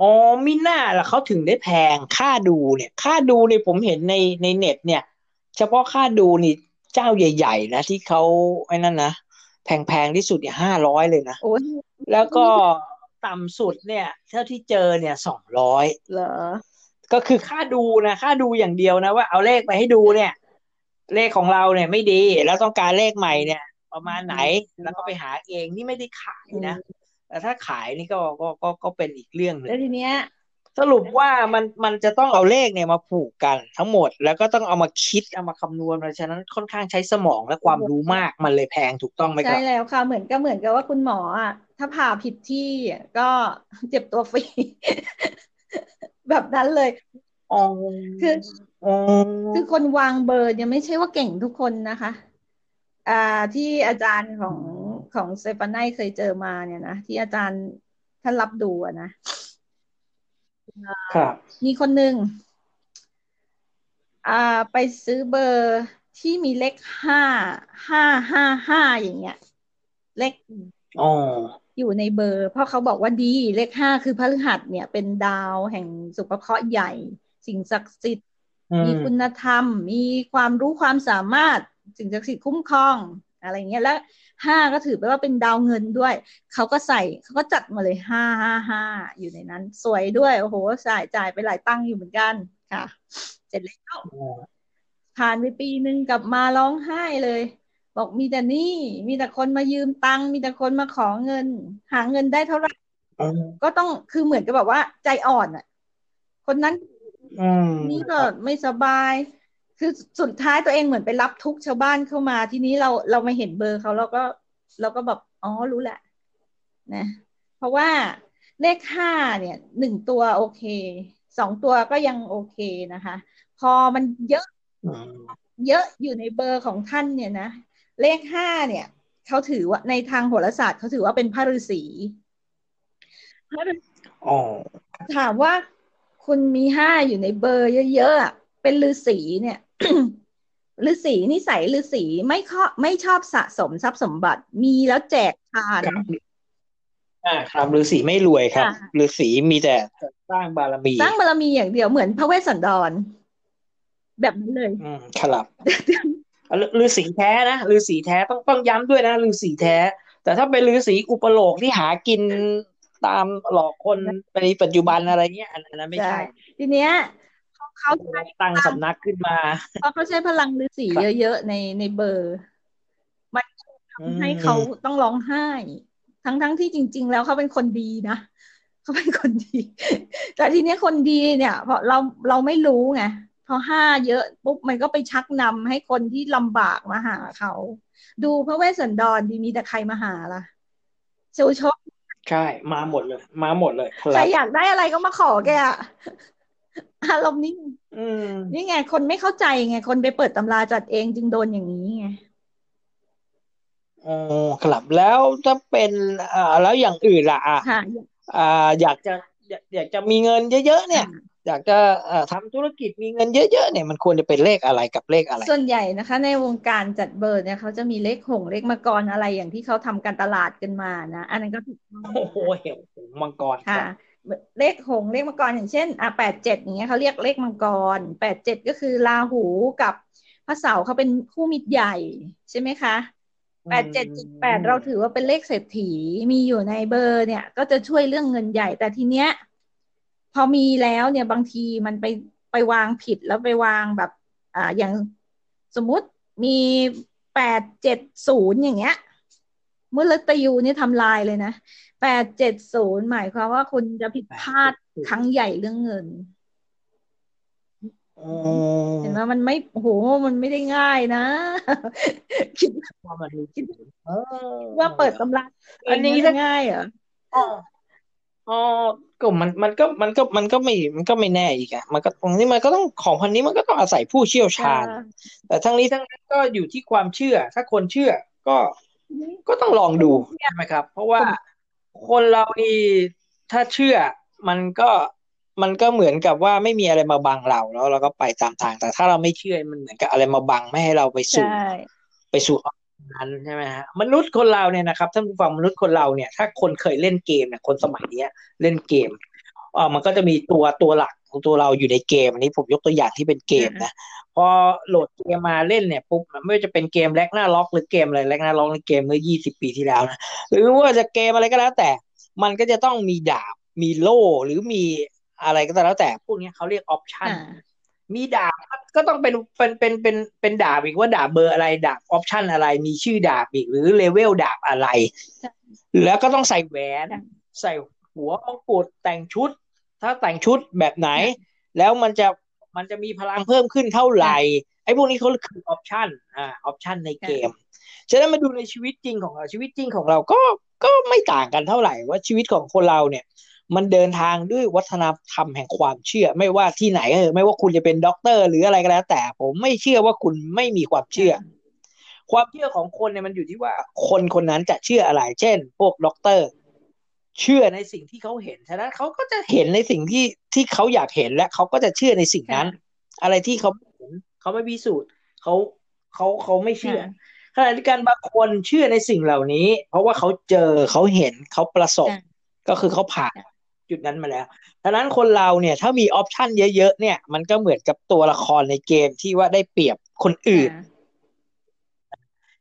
อ๋อมิน่าล่ะเขาถึงได้แพงค่าดูเนี่ย ค่าดูเนี่ยผมเห็นในในเน็ตเนี่ย เฉพาะค่าดูนี่เจ้าใหญ่ ๆ นะที่เขาไอ้นั่นนะ แพงๆที่สุดเนี่ยห้าร้อยเลยนะโอ้ยแล้วก็ต่ำสุดเนี่ย เท่าที่เจอเนี่ยสองร้อยเหรอ ก็คือค่าดูนะค่าดูอย่างเดียวนะว่าเอาเลขไปให้ดูเนี่ย เลขของเราเนี่ยไม่ดี แล้วต้องการเลขใหม่เนี่ย ประมาณไหนแล้วก็ไปหาเองนี่ไม่ได้ขายนะแต่ถ้าขายนี่ก็ก็ก็ก็เป็นอีกเรื่องหนึ่งแล้วทีเนี้ย สรุปว่ามันมันจะต้องเอาเลขเนี่ยมาผูกกันทั้งหมด แล้วก็ต้องเอามาคิดเอามาคำนวณเพราะฉะนั้นค่อนข้างใช้สมองและความรู้มากมันเลยแพงถูกต้องไหมคใช่รับแล้วค่ะเหมือนก็เหมือนกับว่าคุณหมออะถ้าผ่าผิดที่ก็เจ็บตัวฟรี แบบนั้นเลยอ๋อคืออ๋อคือคนวางเบอร์เนี่ยไม่ใช่ว่าเก่งทุกคนนะคะ อ่าที่อาจารย์ของของเซฟานไนเคยเจอมาเนี่ยนะที่อาจารย์ท่านรับดูอะนะ ครับ มีคนหนึ่งอ่าไปซื้อเบอร์ที่มีเลขห้าห้าห้าห้าอย่างเงี้ย เลขอ๋ออยู่ในเบอร์ เพราะเขาบอกว่าดีเลขห้าคือพฤหัสเนี่ย เป็นดาวแห่งสุภเคราะห์ใหญ่ สิ่งศักดิ์สิทธิ์อืมีมคุณธรรม มีความรู้ความสามารถสิ่งศักดิ์สิทธิ์คุ้มครอง อะไรเงี้ยแล้วห้าก็ถือไปว่าเป็นดาวเงินด้วย เขาก็ใส่เขาก็จัดมาเลยห้าห้าห้าอยู่ในนั้น สวยด้วย โอ้โหจ่ายจ่ายไปหลายตังค์อยู่เหมือนกันค่ะ เสร็จแล้วอ๋อผ่านไปปีหนึ่งกลับมาร้องไห้เลย บอกมีแต่หนี้มีแต่คนมายืมตังค์มีแต่คนมาขอเงิน หาเงินได้เท่าไหร่อ๋อก็ต้องคือเหมือนกับแบบว่า ใจอ่อนอะ คนนั้นอืมนี่ก็ไม่สบาย คือสุดท้ายตัวเองเหมือนไปรับทุกข์ชาวบ้านเข้ามาทีนี้เราเรามาเห็นเบอร์เขาเราก็เราก็แบบอ๋อรู้แหละ นะ เพราะว่าเลขห้าเนี่ยหนึ่งตัวโอเคสองตัวก็ยังโอเคนะคะ พอมันเยอะอืมเยอะอยู่ในเบอร์ของท่านเนี่ยนะเลขห้าเนี่ยเขาถือว่าในทางโหราศาสตร์เขาถือว่าเป็นพระฤาษีพระฤาษีอ๋อถามว่าคุณมีห้าอยู่ในเบอร์เยอะๆอะเป็นฤาษีเนี่ย ฤาษีนิสัยฤาษีไม่ข้อไม่ชอบสะสมทรัพย์สมบัติ มีแล้วแจกทานครับอ่าครับฤาษีไม่รวยครับค่ะฤาษีมีแต่สร้างบารมี สร้างบารมีอย่างเดียวเหมือนพระเวสสันดร แบบนั้นเลย อืมครับฤฤาษีแท้นะฤาษีแท้ต้องต้องย้ำด้วยนะฤาษีแท้ แต่ถ้าเป็นฤาษีอุปโลกที่หากินตามหลอกคนในปัจจุบันอะไรเงี้ยอันนั้นไม่ใช่ ทีเนี้ย เขาใช้ตั้งสำนักขึ้นมาเพราะเขาใช้พลังฤาษีเยอะๆในในเบอร์ มันทำให้เขาต้องร้องไห้ ทั้งๆที่จริง ๆ แล้วเขาเป็นคนดีนะเขาเป็นคนดี แต่ทีนี้คนดีเนี่ยเพราะเราเราไม่รู้ไงพอห้าเยอะปุ๊บมันก็ไปชักนำให้คนที่ลำบากมาหาเขา ดูพระเวสสันดรดีมีแต่ใครมาหาล่ะเซลชกใช่ มาหมดเลย มาหมดเลยใครอยากได้อะไรก็มาขอแก อารมณ์นี้นี่ไง คนไม่เข้าใจไง คนไปเปิดตำราจัดเองจึงโดนอย่างนี้ไงอ๋อครับแล้วถ้าเป็นอ่าแล้วอย่างอื่นล่ะอะอ่า อยากจะอยากจะมีเงินเยอะๆเนี่ย อยากจะทำธุรกิจมีเงินเยอะๆเนี่ยมันควรจะเป็นเลขอะไรกับเลขอะไร ส่วนใหญ่นะคะ ในวงการจัดเบอร์เนี่ยเขาจะมีเลขหงเลขมังกรอะไรอย่างที่เขาทำการตลาดกันมานะ อันนั้นก็ถูกโอ้โหเหวมังกรค่ะ เลขหงเลขมังกรอย่างเช่นอะแปดเจ็ดอย่างเงี้ยเขาเรียกเลขมังกรแปดเจ็ดก็คือราหูกับพระเสาร์เขาเป็นคู่มิตรใหญ่ใช่ไหมคะแปดเจ็ดจุดแปดเราถือว่าเป็นเลขเศรษฐีมีอยู่ในเบอร์เนี่ย ก็จะช่วยเรื่องเงินใหญ่ แต่ทีเนี้ย พอมีแล้วเนี่ยบางทีมันไปไปวางผิดแล้วไปวางแบบ อ่าอย่างสมมุติมีแปดเจ็ดศูนย์อย่างเงี้ย เมื่อลตยูนี่ทำลายเลยนะ แปดเจ็ดศูนย์หมายความว่าคุณจะผิดพลาดครั้งใหญ่เรื่องเงินเห็นไหมมันไม่โหมันไม่ได้ง่ายนะ คิดว่ามันคิดว่าเปิดตำราอันนี้ง่ายเหรออ๋อก็มันมันก็มันก็มันก็ไม่มันก็ไม่แน่อีกอะมันก็ตรงนี้มันก็ต้องของพันนี้มันก็ต้องอาศัยผู้เชี่ยวชาญ แต่ทั้งนี้ทั้งนั้นก็อยู่ที่ความเชื่อ ถ้าคนเชื่อก็ก็ต้องลองดูใช่ไหมครับ เพราะว่า คนเรานี่ถ้าเชื่อมันก็มันก็เหมือนกับว่าไม่มีอะไรมาบังเราแล้วเราก็ไปตามทาง แต่ถ้าเราไม่เชื่อมันเหมือนกับอะไรมาบังไม่ให้เราไปสู่ไปสู่นั้นใช่ไหมฮะมนุษย์คนเราเนี่ยนะครับท่านผู้ฟังมนุษย์คนเราเนี่ย ถ้าคนเคยเล่นเกมเนี่ยคนสมัยเนี้ย เล่นเกมอ่ามันก็จะมีตัวตัวหลัก ของตัวเราอยู่ในเกมอันนี้ผมยกตัวอย่างที่เป็นเกมนะพอโหลดเกมมาเล่นเนี่ยปุ๊บไม่ว่าจะเป็นเกมแลกหน้าล็อกหรือเกมอะไรแลกหน้าล็อกในเกมเมื่อยี่สิบปีที่แล้วนะหรือว่าจะเกมอะไรก็แล้วแต่ มันก็จะต้องมีดาบมีโล่หรือมีอะไรก็แล้วแต่พวกนี้เขาเรียก option มีดาบก็ต้องเป็นเป็นเป็นเป็นเป็นดาบอีกว่าดาบเบอร์อะไรดาบ option อะไร มีชื่อดาบอีกหรือเลเวลดาบอะไร แล้วก็ต้องใส่แหวน ใส่หัวมงกุฎแต่งชุด ถ้าแต่งชุดแบบไหน แล้วมันจะมันจะมีพลังเพิ่มขึ้นเท่าไหร่ ไอ้พวกนี้เขาคือ optionอ่า option ในเกม ฉะนั้นมาดูในชีวิตจริงของเราชีวิตจริงของเราก็ก็ไม่ต่างกันเท่าไหร่ว่าชีวิตของคนเราเนี่ย มันเดินทางด้วยวัฒนธรรมแห่งความเชื่อ ไม่ว่าที่ไหนเออไม่ว่าคุณจะเป็นด็อกเตอร์หรืออะไรก็แล้ว แต่ผมไม่เชื่อว่าคุณไม่มีความเชื่อ ความเชื่อของคนเนี่ยมันอยู่ที่ว่าคนคนนั้นจะเชื่ออะไร เช่น พวกด็อกเตอร์ เชื่อในสิ่งที่เขาเห็น ฉะนั้นเขาก็จะเห็นในสิ่งที่ที่เขาอยากเห็นและเขาก็จะเชื่อในสิ่งนั้น อะไรที่เขาเห็นเขาไม่พิสูจน์เขาเขาเขาไม่เชื่อขณะที่การบางคนเชื่อในสิ่งเหล่านี้ เพราะว่าเขาเจอเขาเห็นเขาประสบก็คือเขาผ่านจุดนั้นมาแล้วดังนั้นคนเราเนี่ยถ้ามีออปชันเยอะๆเนี่ย มันก็เหมือนกับตัวละครในเกมที่ว่าได้เปรียบคนอื่น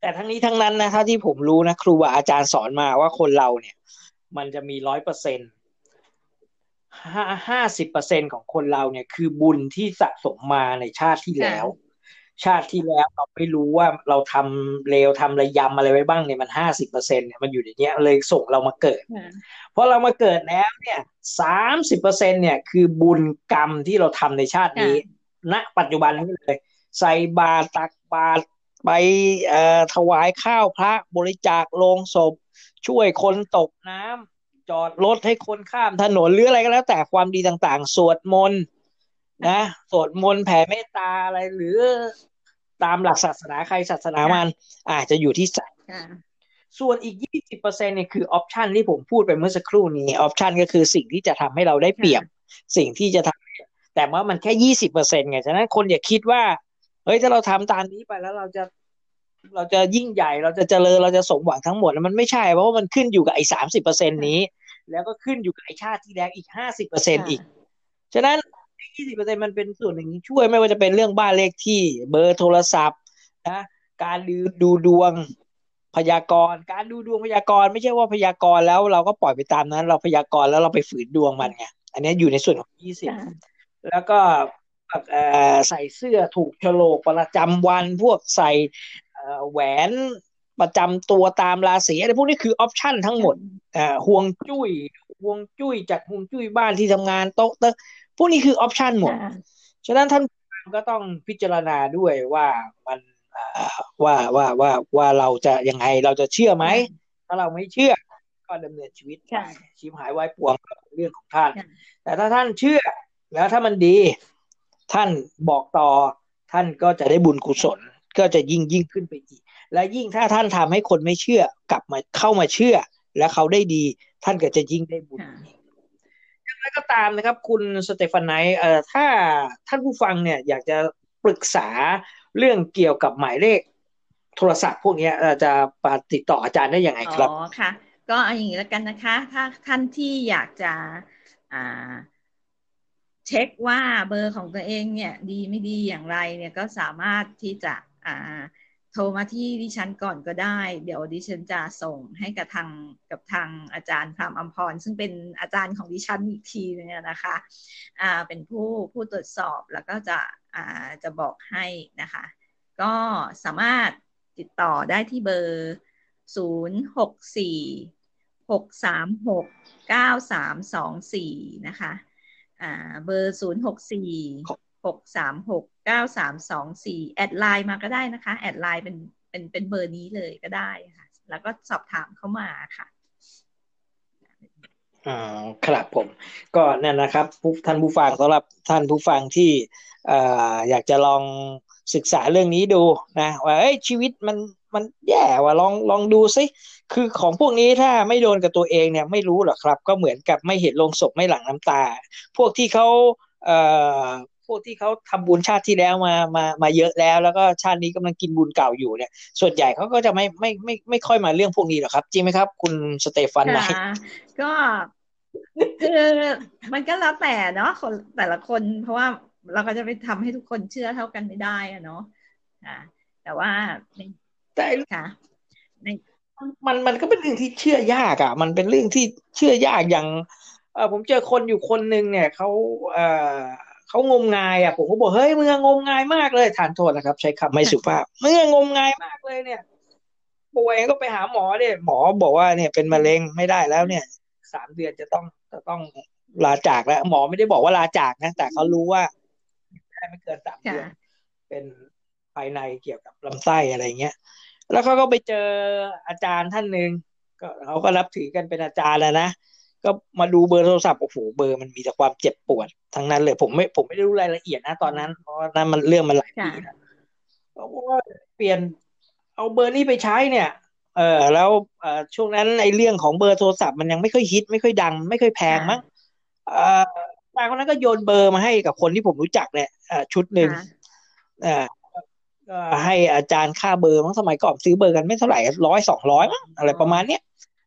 แต่ทั้งนี้ทั้งนั้นนะถ้าที่ผมรู้นะครูบาอาจารย์สอนมาว่าคนเราเนี่ย มันจะมีร้อยเปอร์เซ็นห้าห้าสิบเปอร์เซ็นของคนเราเนี่ย คือบุญที่สะสมมาในชาติที่แล้ว ชาติที่แล้วเราไม่รู้ว่าเราทำเลวทำระยำอะไรไว้บ้างเนี่ยมันห้าสิบเปอร์เซ็นเนี่ยมันอยู่ในนี้เลยส่งเรามาเกิดเพราะเรามาเกิดแล้วเนี่ยสามสิบเปอร์เซ็นเนี่ย คือบุญกรรมที่เราทำในชาตินี้ณปัจจุบันนี้เลย ใส่บาตรตักบาตรไปเอ่อถวายข้าวพระบริจาคโลงศพ ช่วยคนตกน้ำจอดรถให้คนข้ามถนนหรืออะไรก็แล้ว แต่ความดีต่างๆ สวดมนต์นะสวดมนต์แผ่เมตตาอะไรหรือตามหลักศาสนาใครศาสนามัน อาจจะอยู่ที่ใจส่วนอีกยี่สิบเปอร์เซ็นเนี่ยคือ option ที่ผมพูดไปเมื่อสักครู่นี้ option ก็คือสิ่งที่จะทำให้เราได้เปรียบ สิ่งที่จะทำแต่ว่ามันแค่ยี่สิบเปอร์เซ็นไงฉะนั้นคนอย่าคิดว่า เฮ้ยถ้าเราทำตามนี้ไปแล้วเราจะ เราจะยิ่งใหญ่เราจะเจริญเราจะสมหวังทั้งหมดมันไม่ใช่ เพราะว่ามันขึ้นอยู่กับไอ้สามสิบเปอร์เซ็นนี้ แล้วก็ขึ้นอยู่กับไอ้ชาติที่แล้วอีกห้าสิบเปอร์เซ็นอีก ฉะนั้นยี่สิบเปอร์เซ็นมันเป็นส่วนหนึ่งที่ช่วยไม่ว่าจะเป็นเรื่องบ้านเลขที่เบอร์โทรศัพท์นะการดูดูดวงพยากรณ์การดูดวงพยากรณ์ไม่ใช่ว่าพยากรณ์แล้วเราก็ปล่อยไปตามนั้น เราพยากรณ์แล้วเราไปฝืนดวงมันไงอันนี้อยู่ในส่วนของยี่สิบแล้วก็ใส่เสื้อถูกโฉลกประจำวันพวกใส่ แหวนประจำตัวตามราศีอะไรพวกนี้คือออปชันทั้งหมดอ่าห่วงจุ้ยห่วงจุ้ยจากห่วงจุ้ยบ้านที่ทำงานโต๊ะเตพวกนี้คือออปชันหมด ฉะนั้นท่านก็ต้องพิจารณาด้วยว่ามันว่าว่าว่าว่าเราจะยังไงเราจะเชื่อไหม ถ้าเราไม่เชื่อ ก็ดำเนินชีวิตชีพหายไว้ปวงเรื่องของท่าน แต่ถ้าท่านเชื่อแล้วถ้ามันดี ท่านบอกต่อท่านก็จะได้บุญกุศล ก็จะยิ่งยิ่งขึ้นไปอีก และยิ่งถ้าท่านทำให้คนไม่เชื่อกลับมาเข้ามาเชื่อ และเขาได้ดี ท่านก็จะยิ่งได้บุญอย่างไรก็ตามนะครับ คุณสเตฟานไนเอ่อถ้าท่านผู้ฟังเนี่ยอยากจะปรึกษาเรื่องเกี่ยวกับหมายเลข โทรศัพท์พวกนี้จะติดต่ออาจารย์ได้ยังไงครับอ๋อค่ะ ก็อย่างนี้แล้วกันนะคะ ถ้าท่านที่อยากจะอ่าเช็คว่าเบอร์ของตัวเองเนี่ย ดีไม่ดีอย่างไรเนี่ยก็สามารถที่จะ อ่า โทรมาที่ดิฉันก่อนก็ได้ เดี๋ยวดิฉันจะส่งให้กับทางกับทางอาจารย์พรามอัมพร ซึ่งเป็นอาจารย์ของดิฉันอีกทีนึงนะคะ อ่าเป็นผู้ผู้ตรวจสอบแล้วก็จะอ่าจะบอกให้นะคะ ก็สามารถติดต่อได้ที่เบอร์ศูนย์หกสี่หกสามหกเก้าสามสองสี่นะคะ อ่า เบอร์ศู นย์หกสี่หกสามหกเก้าสามสองสี่ add LINE มาก็ได้นะคะ add LINE เป็นเป็นเป็นเบอร์นี้เลยก็ได้ค่ะ แล้วก็สอบถามเข้ามาค่ะอ่าครับผม ก็นั่นนะครับท่านผู้ฟังสำหรับท่านผู้ฟังที่อยากจะลองศึกษาเรื่องนี้ดูนะว่าชีวิตมันมันแย่ว่าลองลองดูซิคือของพวกนี้ถ้าไม่โดนกับตัวเองเนี่ยไม่รู้หรอกครับ ก็เหมือนกับไม่เห็นลงศพไม่หลั่งน้ำตา พวกที่เขาเอ่อ พวกที่เขาทำบุญชาติที่แล้วมามามาเยอะแล้ว แล้วก็ชาตินี้กำลังกินบุญเก่าอยู่เนี่ย ส่วนใหญ่เขาก็จะไม่ไม่ไม่ไม่ค่อยมาเรื่องพวกนี้หรอกครับ จริงไหมครับ คุณสเตฟานไนก็คือมันก็แล้วแต่เนาะคนแต่ละคน เพราะว่าเราก็จะไปทำให้ทุกคนเชื่อเท่ากันไม่ได้อะเนาะอ่าแต่ว่าแต่ค่ะในมันมันก็เป็นเรื่องที่เชื่อยากอะ มันเป็นเรื่องที่เชื่อยากอย่างเออผมเจอคนอยู่คนหนึ่งเนี่ยเขาเออ เขางมงายอะผมก็บอกเฮ้ยมึงงมงายมากเลยทานโทษนะครับ ใช้คำไม่สุภาพมึงงมงายมากเลยเนี่ยป่วยก็ไปหาหมอเนี่ยหมอบอกว่าเนี่ยเป็นมะเร็งไม่ได้แล้วเนี่ยสามเดือนจะต้องจะต้องลาจากแล้ว หมอไม่ได้บอกว่าลาจากนะแต่เขารู้ว่าได้ไม่เกินสามเดือน เป็นภายในเกี่ยวกับลำไส้อะไรเงี้ยแล้วเขาก็ไปเจออาจารย์ท่านหนึ่งก็เขาก็รับถือกันเป็นอาจารย์แล้วนะ ก็มาดูเบอร์โทรศัพท์โอ้โหเบอร์มันมีแต่ความเจ็บปวด ทั้งนั้นเลยผมไม่ผมไม่ได้รู้รายละเอียดนะตอนนั้น เพราะนั้นมันเรื่องมันหลายปีแล้วเขาบอกว่าเปลี่ยนเอาเบอร์นี้ไปใช้เนี่ย เออแล้วเออช่วงนั้นไอ้เรื่องของเบอร์โทรศัพท์มันยังไม่ค่อยฮิตไม่ค่อยดัง ไม่ค่อยแพงมั้งเออนายคนนั้นก็โยนเบอร์มาให้กับคนที่ผมรู้จักเนี่ยชุดหนึ่งอ่าก็ให้อาจารย์ค่าเบอร์มั้งสมัยก่อนซื้อเบอร์กันไม่เท่าไหร่ร้อยสองร้อยอะไรประมาณเนี้ย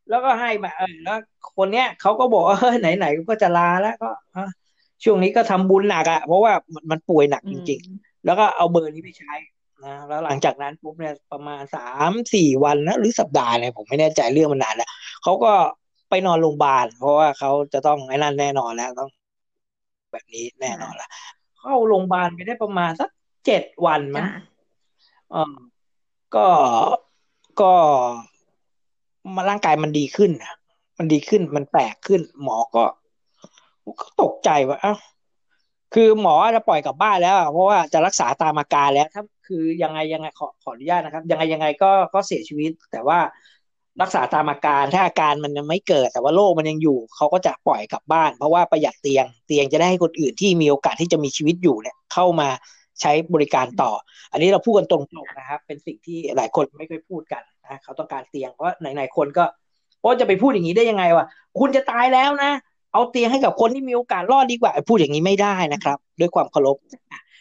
แล้วก็ให้มาเออแล้วคนเนี้ยเขาก็บอกว่าเฮ้ยไหนไหนก็จะลาแล้วก็ช่วงนี้ก็ทำบุญหนักอะเพราะว่ามันป่วยหนักจริง ๆ แล้วก็เอาเบอร์นี้ไปใช้นะแล้วหลังจากนั้นปุ๊บเนี่ยประมาณสามสี่วันนะหรือสัปดาห์เนี่ยผมไม่แน่ใจเรื่องมันนานแล้วเขาก็ไปนอนโรงพยาบาล เพราะว่าเขาจะต้องไอ้นั่นแน่นอนแล้วต้อง แบบนี้แน่นอนละเข้าโรงพยาบาลไปได้ประมาณสักเจ็ดวันมั้งออก็ก็ มาร่างกายมันดีขึ้นอะมันดีขึ้นมันแปลกขึ้น หมอก็ก็ตกใจว่าอ้าคือหมอจะปล่อยกลับบ้านแล้ว เพราะว่าจะรักษาตามอาการแล้ว ถ้าคือยังไงยังไงขอขออนุญาตนะครับ ยังไงยังไงก็ก็เสียชีวิต แต่ว่ารักษาตามอาการถ้าอาการมันไม่เกิด แต่ว่าโรคมันยังอยู่เขาก็จะปล่อยกลับบ้าน เพราะว่าประหยัดเตียงเตียงจะได้ให้คนอื่นที่มีโอกาสที่จะมีชีวิตอยู่เนี่ย เข้ามา ใช้บริการต่อ อันนี้เราพูดกันตรงๆนะครับ เป็นสิ่งที่หลายคนไม่เคยพูดกันนะเขาต้องการเตียงเพราะไหนๆคนก็เพราะจะไปพูดอย่างนี้ได้ยังไงวะคุณจะตายแล้วนะ เอาเตียงให้กับคนที่มีโอกาสรอดดีกว่าพูดอย่างนี้ไม่ได้นะครับ ด้วยความเคารพ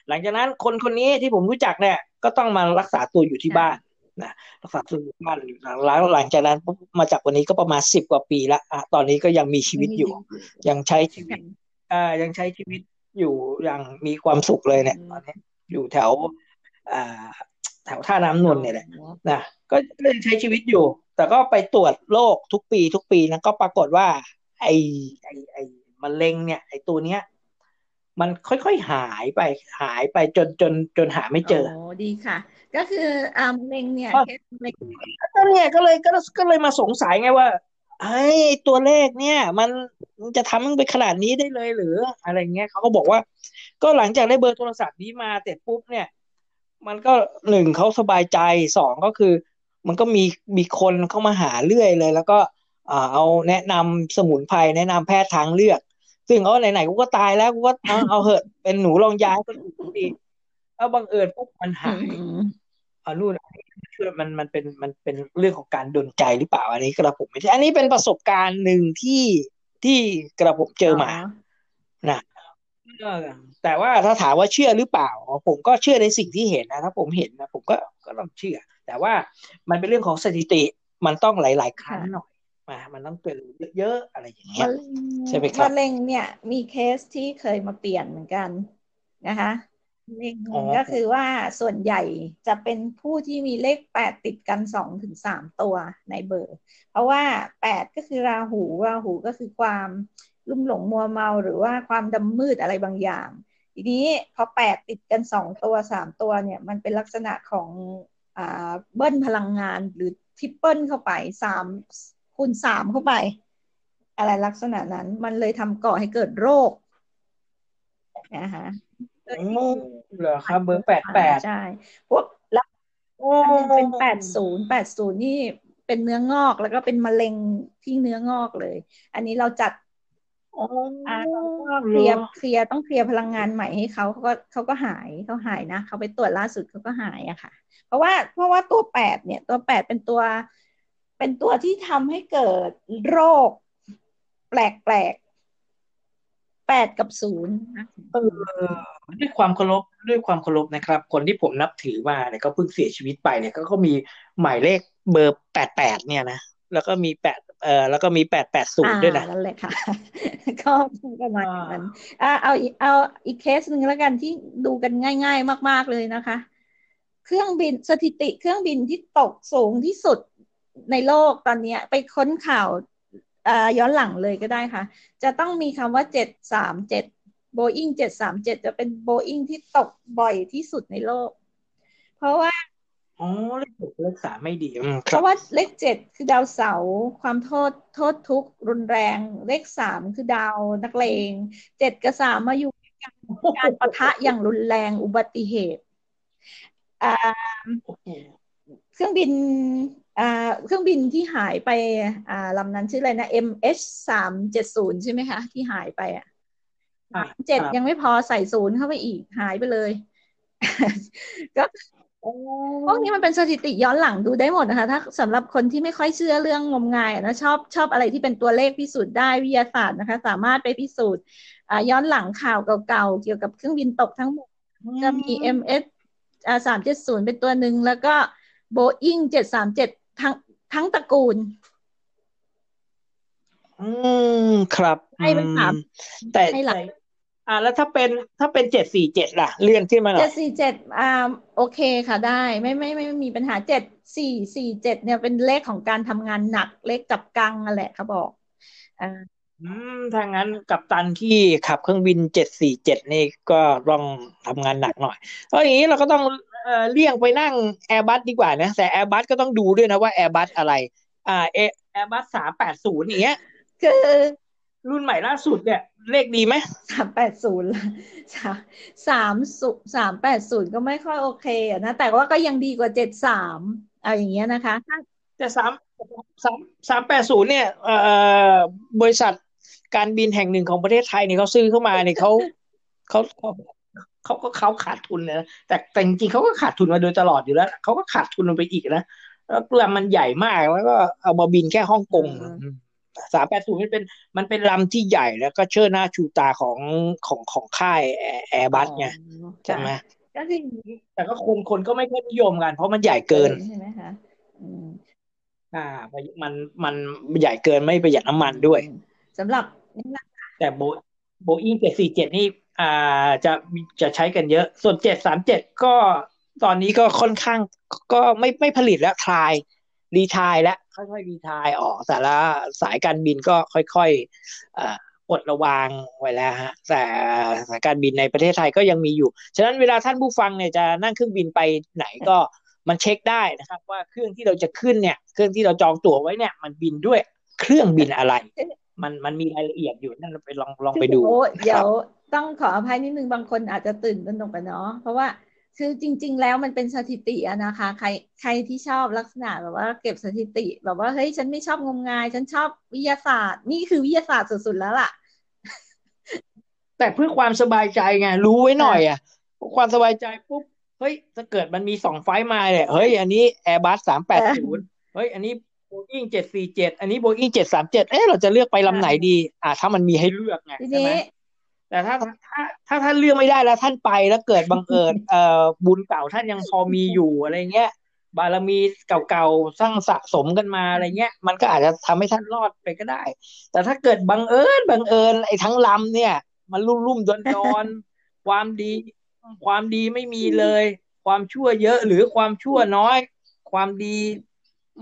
หลังจากนั้นคนคนนี้ที่ผมรู้จักเนี่ยก็ต้องมารักษาตัวอยู่ที่บ้านนะรักษาตัวอยู่บ้านแล้วหลังจากนั้นมาจากวันนี้ก็ประมาณสิบกว่าปีละอะตอนนี้ก็ยังมีชีวิตอยู่ ยังใช้ชีวิตอ่ายังใช้ชีวิต อยู่อย่างมีความสุขเลยเนี่ยตอนนี้อยู่แถวอ่าแถวท่าน้ำนนเนี่ยแหละนะก็ยังใช้ชีวิตอยู่ แต่ก็ไปตรวจโรคทุกปีทุกปีนะก็ปรากฏว่า ไอ้ไอ้ไอ้มะเร็งเนี่ย ไอ้ตัวเนี้ย มันค่อยๆหายไปหายไปจนจนจนหาไม่เจอโอ้ดีค่ะ ก็คืออ่ามะเร็งเนี่ยเคสมะเร็งก็เนี่ยก็เลยก็ก็เลยมาสงสัยไงว่า ไอ้ตัวเลขเนี่ย มันจะทำไปขนาดนี้ได้เลยหรืออะไรเงี้ยเขาก็บอกว่า ก็หลังจากได้เบอร์โทรศัพท์นี้มาเสร็จปุ๊บเนี่ย มันก็หนึ่งเขาสบายใจสองก็คือ มันก็มีมีคนเข้ามาหาเรื่อยเลย แล้วก็อ่าเอาแนะนำสมุนไพรแนะนำแพทย์ทางเลือก ซึ่งเอาไหนๆกูก็ตายแล้วกูก็เอาเอาเหอะเป็นหนูลองย้ายก็ดีแล้วบังเอิญปุ๊บมันหายเอานู่นช่ วยมันมันเป็นมันเป็นเรื่องของการดนใจหรือเปล่าอันนี้กระผมไม่ใช่อันนี้เป็นประสบการณ์หนึ่งที่ที่กระผมเจอมานะแต่ว่าถ้าถามว่าเชื่อหรือเปล่า ผมก็เชื่อในสิ่งที่เห็นนะถ้าผมเห็นนะผมก็ก็ต้องเชื่อ แต่ว่ามันเป็นเรื่องของสถิติมันต้องหลาย ๆ ครั้งหน่อยมามันต้องเปลี่ยนเยอะๆอะไรอย่างเงี้ยใช่ไหมครับมะเร็งเนี่ย มีเคสที่เคยมาเปลี่ยนเหมือนกันนะคะ เลขก็คือว่าส่วนใหญ่จะเป็นผู้ที่มีเลขแปดติดกันสองถึงสามตัวในเบอร์ เพราะว่าแปดก็คือราหูราหูก็คือความลุ่มหลงมัวเมาหรือว่าความดำมืดอะไรบางอย่าง ทีนี้พอแปดติดกันสองตัวสามตัวเนี่ย มันเป็นลักษณะของอ่าเบิ้ลพลังงานหรือ triple เข้าไปสามคูณสามเข้าไป อะไรลักษณะนั้นมันเลยทำก่อให้เกิดโรคนะคะ เหรอครับเบอร์แปดแปดใช่พวกแล้วเป็นแปดศูนย์แปดศูนย์นี่เป็นเนื้องอกแล้วก็เป็นมะเร็งที่เนื้องอกเลย อันนี้เราจัดอ่าเคลียร์เคลียร์ต้องเคลียร์พลังงานใหม่ให้เขาเขาก็เขาก็หายเขาหายนะเขาไปตรวจล่าสุดเขาก็หายอะค่ะ เพราะว่าเพราะว่าตัวแปดเนี่ย ตัวแปดเป็นตัว เป็นตัวที่ทำให้เกิดโรค แปลกแปดกับศูนย์เออ ด้วยความเคารพด้วยความเคารพนะครับ คนที่ผมนับถือมาเนี่ยก็เพิ่งเสียชีวิตไปเนี่ยก็ก็มีหมายเลขเบอร์แปดแปดเนี่ยนะแล้วก็มีแปดเอ่อแล้วก็มีแปดแปดศูนย์ด้วยนะนั่นแหละค่ะ ก็ประมาณนั้นอ่าเอาเอาอีกเคสหนึ่งแล้วกันที่ดูกันง่าย ๆ มาก ๆเลยนะคะ เครื่องบินสถิติเครื่องบินที่ตกสูงที่สุดในโลกตอนนี้ไปค้นข่าวย้อนหลังเลยก็ได้ค่ะ จะต้องมีคำว่าเจ็ดสามเจ็ด โบอิงเจ็ดสามเจ็ดจะเป็นโบอิงที่ตกบ่อยที่สุดในโลก เพราะว่าอ๋อเลขเจ็ดเลขสามไม่ดีเพราะว่าเลขเจ็ดคือดาวเสาร์ความโทษโทษทุกรุนแรง เลขสามคือดาวนักเลงเจ็ดกับสามมาอยู่การปะทะอย่างรุนแรงอุบัติเหตุเครื่องบินเครื่องบินที่หายไปลำนั้นชื่ออะไรนะ MH สามเจ็ดศูนย์ใช่ไหมคะ ที่หายไปอะ เจ็ดยังไม่พอใส่ศูนย์เข้าไปอีกหายไปเลย ก็พวกนี้มันเป็นสถิติย้อนหลังดูได้หมดนะคะ ถ้าสำหรับคนที่ไม่ค่อยเชื่อเรื่องงมงายนะชอบชอบอะไรที่เป็นตัวเลขพิสูจน์ได้วิทยาศาสตร์นะคะ สามารถไปพิสูจน์ย้อนหลังข่าวเก่าๆ เกี่ยวกับเครื่องบินตกทั้งหมดจะมี MS สามเจ็ดศูนย์เป็นตัวหนึ่งแล้วก็โบอิงเจ็ดสามเจ็ดทั้งทั้งตระกูล อืม ครับให้เป็นถามแต่ให้หลัก อ่าแล้วถ้าเป็นถ้าเป็นเจ็ดสี่เจ็ดล่ะเรื่องที่มันเจ็ดสี่เจ็ดอ่าโอเคค่ะได้ไม่ไม่ไม่มีปัญหาเจ็ดสี่สี่เจ็ดเนี่ยเป็นเลขของการทำงานหนักเลขจับกังนั่นแหละเขาบอกอ่าอืมถ้างั้นกัปตันที่ขับเครื่องบินเจ็ดสี่เจ็ดนี่ก็ต้องทำงานหนักหน่อยเพราะอย่างนี้เราก็ต้องเอ่อเลี่ยงไปนั่งแอร์บัสดีกว่านะแต่แอร์บัสก็ต้องดูด้วยนะว่าแอร์บัสอะไร อ่าแอร์บัสสามแปดศูนย์อย่างเงี้ยคือ รุ่นใหม่ล่าสุดเนี่ย เลขดีไหมสามแปดศูนย์สามสุสามแปดศูนย์ก็ไม่ค่อยโอเคอะนะ แต่ว่าก็ยังดีกว่าเจ็ดสามอะไรอย่างเงี้ยนะคะแต่สามสามสามแปดศูนย์เนี่ยเอ่อบริษัทการบินแห่งหนึ่งของประเทศไทยเนี่ยเขาซื้อเข้ามาเนี่ยเขาเขาเขาก็เขาขาดทุนนะแต่แต่จริงๆเขาก็ขาดทุนมาโดยตลอดอยู่แล้วเขาก็ขาดทุนลงไปอีกนะแล้วลำมันใหญ่มากแล้วก็เอามาบินแค่ฮ่องกง สามแปดศูนย์มันเป็นมันเป็นลำที่ใหญ่แล้วก็เชิดหน้าชูตาของของของค่ายแอร์บัสไงใช่ไหมก็คือแต่ก็คนคนก็ไม่ค่อยนิยมกัน เพราะมันใหญ่เกินใช่ไหมคะอ่า มันมันใหญ่เกินไม่ประหยัดน้ำมันด้วยสำหรับแต่โบโบอิงเจ็ดสี่เจ็ดนี่อ่าจะจะใช้กันเยอะ ส่วนเจ็ดสามเจ็ดก็ตอนนี้ก็ค่อนข้างก็ไม่ไม่ผลิตแล้วทาย รีทายแล้วค่อยๆรีทายออกแต่ละสายการบินก็ค่อยๆปลดระวางไว้แล้วฮะแต่สายการบินในประเทศไทยก็ยังมีอยู่ ฉะนั้นเวลาท่านผู้ฟังเนี่ยจะนั่งเครื่องบินไปไหนก็มันเช็คได้นะครับ ว่าเครื่องที่เราจะขึ้นเนี่ย เครื่องที่เราจองตั๋วไว้เนี่ย มันบินด้วยเครื่องบินอะไร มันมันมีรายละเอียดอยู่นั่นไปลองลองไปดูเดี๋ยวต้องขออภัยนิดนึงบางคนอาจจะตื่นตระหนกกันเนาะเพราะว่า คือจริง ๆ แล้วมันเป็นสถิติอะนะคะ ใครใครที่ชอบลักษณะแบบว่าเก็บสถิติ แบบว่าเฮ้ยฉันไม่ชอบงมงาย ฉันชอบวิทยาศาสตร์ นี่คือวิทยาศาสตร์สุดๆแล้วล่ะ แต่เพื่อความสบายใจไง รู้ไว้หน่อยอะความสบายใจปุ๊บเฮ้ยถ้าเกิดมันมีสองไฟมาเนี่ยเฮ้ย อันนี้แอร์บัสสามแปดศูนย์เฮ้ย อันนี้โบอิงเจ็ดสี่เจ็ดอันนี้โบอิงเจ็ดสามเจ็ดเอ๊ะเราจะเลือกไปลำไหนดี อ่าถ้ามันมีให้เลือกไงใช่ไหม แต่ถ้าถ้าถ้าท่านเลือกไม่ได้แล้วท่านไปแล้วเกิดบังเอิญเอ่อบุญเก่าท่านยังพอมีอยู่อะไรเงี้ย บารมีเก่าๆสร้างสะสมกันมาอะไรเงี้ย มันก็อาจจะทำให้ท่านรอดไปก็ได้ แต่ถ้าเกิดบังเอิญบังเอิญไอ้ทั้งลำเนี่ย มันรุ่มรุ่มดอนดอนความดี ความดีไม่มีเลย ความชั่วเยอะหรือความชั่วน้อย ความดี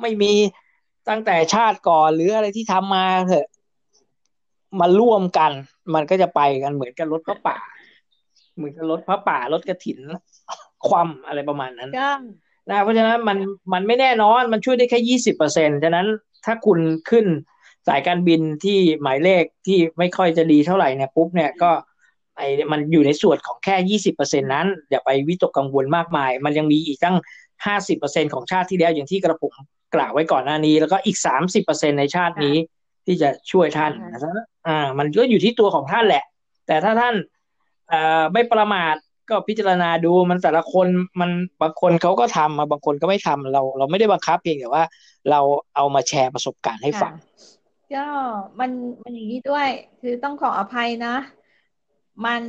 ไม่มีตั้งแต่ชาติก่อนหรืออะไรที่ทำมาเถอะมาร่วมกัน มันก็จะไปกันเหมือนกับรถพระป่า เหมือนกับรถพระป่ารถกระถิน ความอะไรประมาณนั้นนะเพราะฉะนั้นมันมันไม่แน่นอนมันช่วยได้แค่ยี่สิบเปอร์เซ็นฉะนั้นถ้าคุณขึ้นสายการบินที่หมายเลขที่ไม่ค่อยจะดีเท่าไหร่เนี่ยปุ๊บเนี่ยก็ไอ้มันอยู่ในส่วนของแค่ยี่สิบเปอร์เซ็นนั้น อย่าไปวิตกกังวลมากมาย มันยังมีอีกตั้งห้าสิบเปอร์เซ็นของชาติที่แล้วอย่างที่กระผมกล่าวไว้ก่อนหน้านี้ แล้วก็อีกสามสิบเปอร์เซ็นในชาตินี้ ที่จะช่วยท่านนะอ่า มันก็อยู่ที่ตัวของท่านแหละ แต่ถ้าท่านอ่าไม่ประมาทก็พิจารณาดูมันแต่ละคนมันบางคนเขาก็ทำมาบางคนก็ไม่ทำเรา เราไม่ได้บังคับเพียงแต่ว่า เราเอามาแชร์ประสบการณ์ให้ฟังก็มันมันอย่างนี้ด้วย คือต้องขออภัยนะ มัน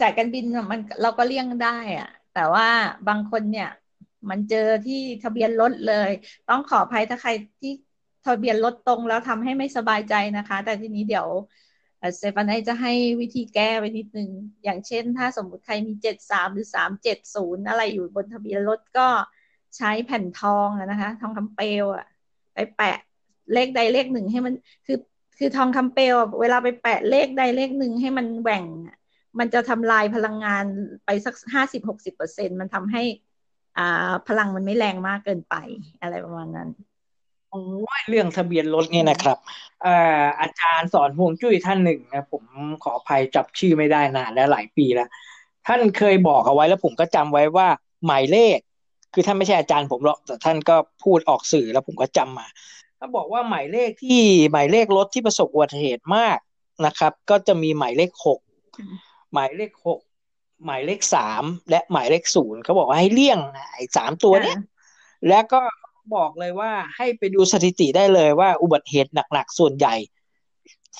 สายการบินมันเราก็เลี่ยงได้อะแต่ว่าบางคนเนี่ย มันเจอที่ทะเบียนรถเลย ต้องขออภัยถ้าใครที่ ทะเบียนรถตรงแล้วทำให้ไม่สบายใจนะคะ แต่ทีนี้เดี๋ยวเซฟานไอจะให้วิธีแก้ไว้นิดนึง อย่างเช่น ถ้าสมมติใครมีเจ็ดสามหรือสามเจ็ดศูนย์อะไรอยู่บนทะเบียนรถก็ใช้แผ่นทองนะคะ ทองคำเปลวอะไปแปะเลขใดเลขหนึ่งให้มันคือคือทองคำเปลวเวลาไปแปะเลขใดเลขหนึ่งให้มันแหว่ง มันจะทำลายพลังงานไปสักห้าสิบหกสิบเปอร์เซ็นมันทำให้อ่าพลังมันไม่แรงมากเกินไปอะไรประมาณนั้น โอ้ยเรื่องทะเบียนรถเนี่ยนะครับอ่าอาจารย์สอนพวงจุ้ยท่านหนึ่งนะผมขออภัยจับชื่อไม่ได้นานแล้วหลายปีแล้ว ท่านเคยบอกเอาไว้แล้วผมก็จำไว้ว่า หมายเลข คือท่านไม่ใช่อาจารย์ผมหรอกแต่ท่านก็พูดออกสื่อแล้วผมก็จำมาถ้าบอกว่าหมายเลขที่หมายเลขรถที่ประสบอุบัติเหตุมากนะครับ ก็จะมีหมายเลขหกหมายเลขหกหมายเลขสามและหมายเลขศูนย์เขาบอกว่าให้เลี่ยงไอ้สามตัวเนี้ยแล้วก็ บอกเลยว่าให้ไปดูสถิติได้เลยว่าอุบัติเหตุหนักๆส่วนใหญ่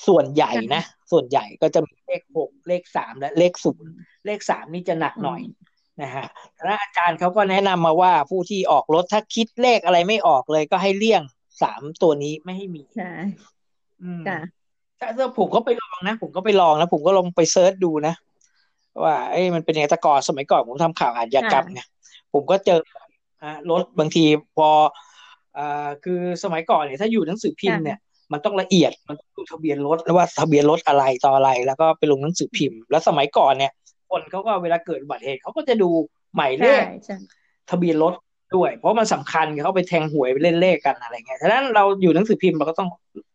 ส่วนใหญ่นะ ส่วนใหญ่ก็จะมีเลขหกเลขสามและเลขศูนย์เลขสามนี่จะหนักหน่อยนะฮะแล้วอาจารย์เขาก็แนะนำมาว่าผู้ที่ออกรถถ้าคิดเลขอะไรไม่ออกเลย ก็ให้เลี่ยงสามตัวนี้ไม่ให้มีใช่อืมแต่ผมก็ไปลองนะ ผมก็ไปลองนะผมก็ลองไปเซิร์ชดูนะว่าเอ้มันเป็นยังไงแต่ก่อนสมัยก่อนผมทำข่าวอาชญากรรมเนี่ยผมก็เจอ ฮะรถบางทีพออ่าคือสมัยก่อนเนี่ยถ้าอยู่หนังสือพิมพ์เนี่ยมันต้องละเอียดมันต้องดูทะเบียนรถแล้วว่าทะเบียนรถอะไรต่ออะไร แล้วก็ไปลงหนังสือพิมพ์ แล้วสมัยก่อนเนี่ย คนเขาก็เวลาเกิดอุบัติเหตุเขาก็จะดูหมายเลขทะเบียนรถด้วย เพราะมันสำคัญเขาไปแทงหวยไปเล่นเลขกันอะไรเงี้ยฉะนั้นเราอยู่หนังสือพิมพ์เราก็ต้อง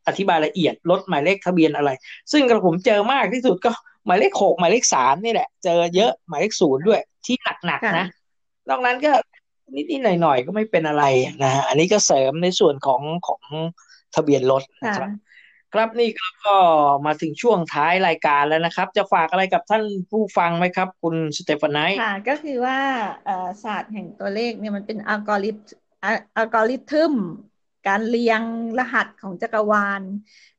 อธิบายละเอียดรถหมายเลขทะเบียนอะไร ซึ่งกระผมเจอมากที่สุดก็หมายเลขหกหมายเลขสามนี่แหละ เจอเยอะหมายเลขศูนย์ด้วยที่หนักๆนะนอกนั้นก็ นิดๆหน่อยๆก็ไม่เป็นอะไรนะฮะอันนี้ก็เสริมในส่วนของของทะเบียนรถนะครับ ครับนี่ก็มาถึงช่วงท้ายรายการแล้วนะครับ จะฝากอะไรกับท่านผู้ฟังไหมครับ คุณสเตฟานไนค่ะ ก็คือว่าศาสตร์แห่งตัวเลขเนี่ยมันเป็นอัลกอริทอัลกอริทึมการเรียงรหัสของจักรวาล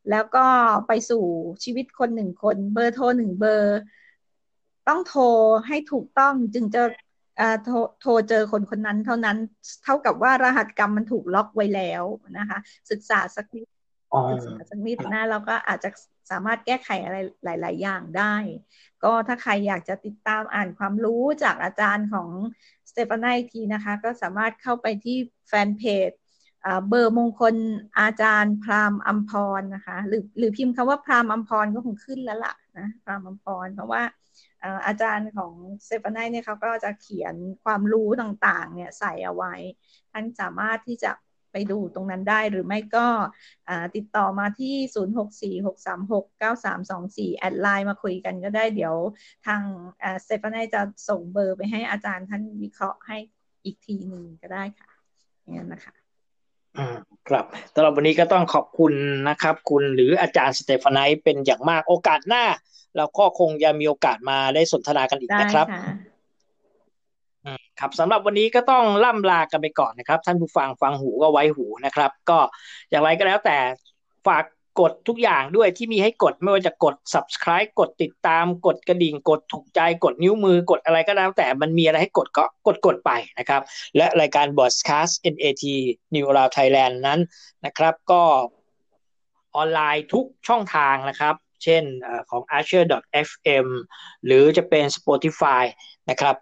แล้วก็ไปสู่ชีวิตคนหนึ่งคน เบอร์โทรหนึ่งเบอร์ ต้องโทรให้ถูกต้องจึงจะ โทรโทรเจอคนคนนั้นเท่านั้นเท่ากับว่ารหัสกรรมมันถูกล็อกไว้แล้วนะคะ ศึกษาสักนิดสักนิดนะเราก็อาจจะสามารถแก้ไขอะไรหลาย ๆ อย่างได้ ก็ถ้าใครอยากจะติดตามอ่านความรู้จากอาจารย์ของสเตฟานาอีกทีนะคะ ก็สามารถเข้าไปที่แฟนเพจเบอร์มงคลอาจารย์พราหมณ์อัมพรนะคะ หรือหรือพิมพ์คำว่าพราหมณ์อัมพรก็คงขึ้นแล้วล่ะนะพราหมณ์อัมพรเพราะว่า อาจารย์ของเซฟานายเนี่ยเขาก็จะเขียนความรู้ต่างๆ เนี่ยใส่เอาไว้ ท่านสามารถที่จะไปดูตรงนั้นได้หรือไม่ก็ติดต่อมาที่ 0646369324 แอดไลน์มาคุยกันก็ได้เดี๋ยวทางเซฟานายจะส่งเบอร์ไปให้อาจารย์ท่านวิเคราะห์ให้อีกทีหนึ่งก็ได้ค่ะอย่างนั้นนะคะ อืมครับสำหรับวันนี้ก็ต้องขอบคุณนะครับ คุณหรืออาจารย์สเตฟานายเป็นอย่างมากโอกาสหน้า เราก็คงจะมีโอกาสมาได้สนทนากันอีกนะครับครับสำหรับวันนี้ก็ต้องล่ำลากันไปก่อนนะครับ ท่านผู้ฟังฟังหูก็ไว้หูนะครับ ก็อย่างไรก็แล้วแต่ฝาก กดทุกอย่างด้วยที่มีให้กดไม่ว่าจะกด subscribe กดติดตามกดกระดิ่งกดถูกใจกดนิ้วมือกดอะไรก็แล้วแต่มันมีอะไรให้กดก็กดกดไปนะครับ และรายการ Broadcast NAT New r o u n Thailand นั้นนะครับ ก็ออนไลน์ทุกช่องทางนะครับ เช่นอของ archer.fm หรือจะเป็น Spotify นะครับ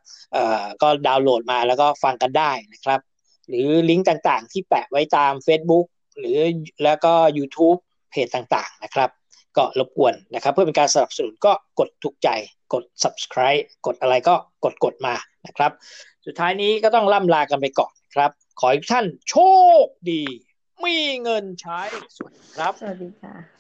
ก็ดาวน์โหลดมาแล้วก็ฟังกันได้นะครับ หรือลิงก์ต่างๆ ที่แปะไว้ตาม Facebook หรือแล้วก็ YouTube เพจต่างๆนะครับ ก็รบกวนนะครับ เพื่อเป็นการสนับสนุนก็กดถูกใจกด subscribe กดอะไรก็กดกดมานะครับ สุดท้ายนี้ก็ต้องล่ำลากันไปก่อนครับ ขอให้ท่านโชคดี มีเงินใช้สวัสดีครับ สวัสดีค่ะ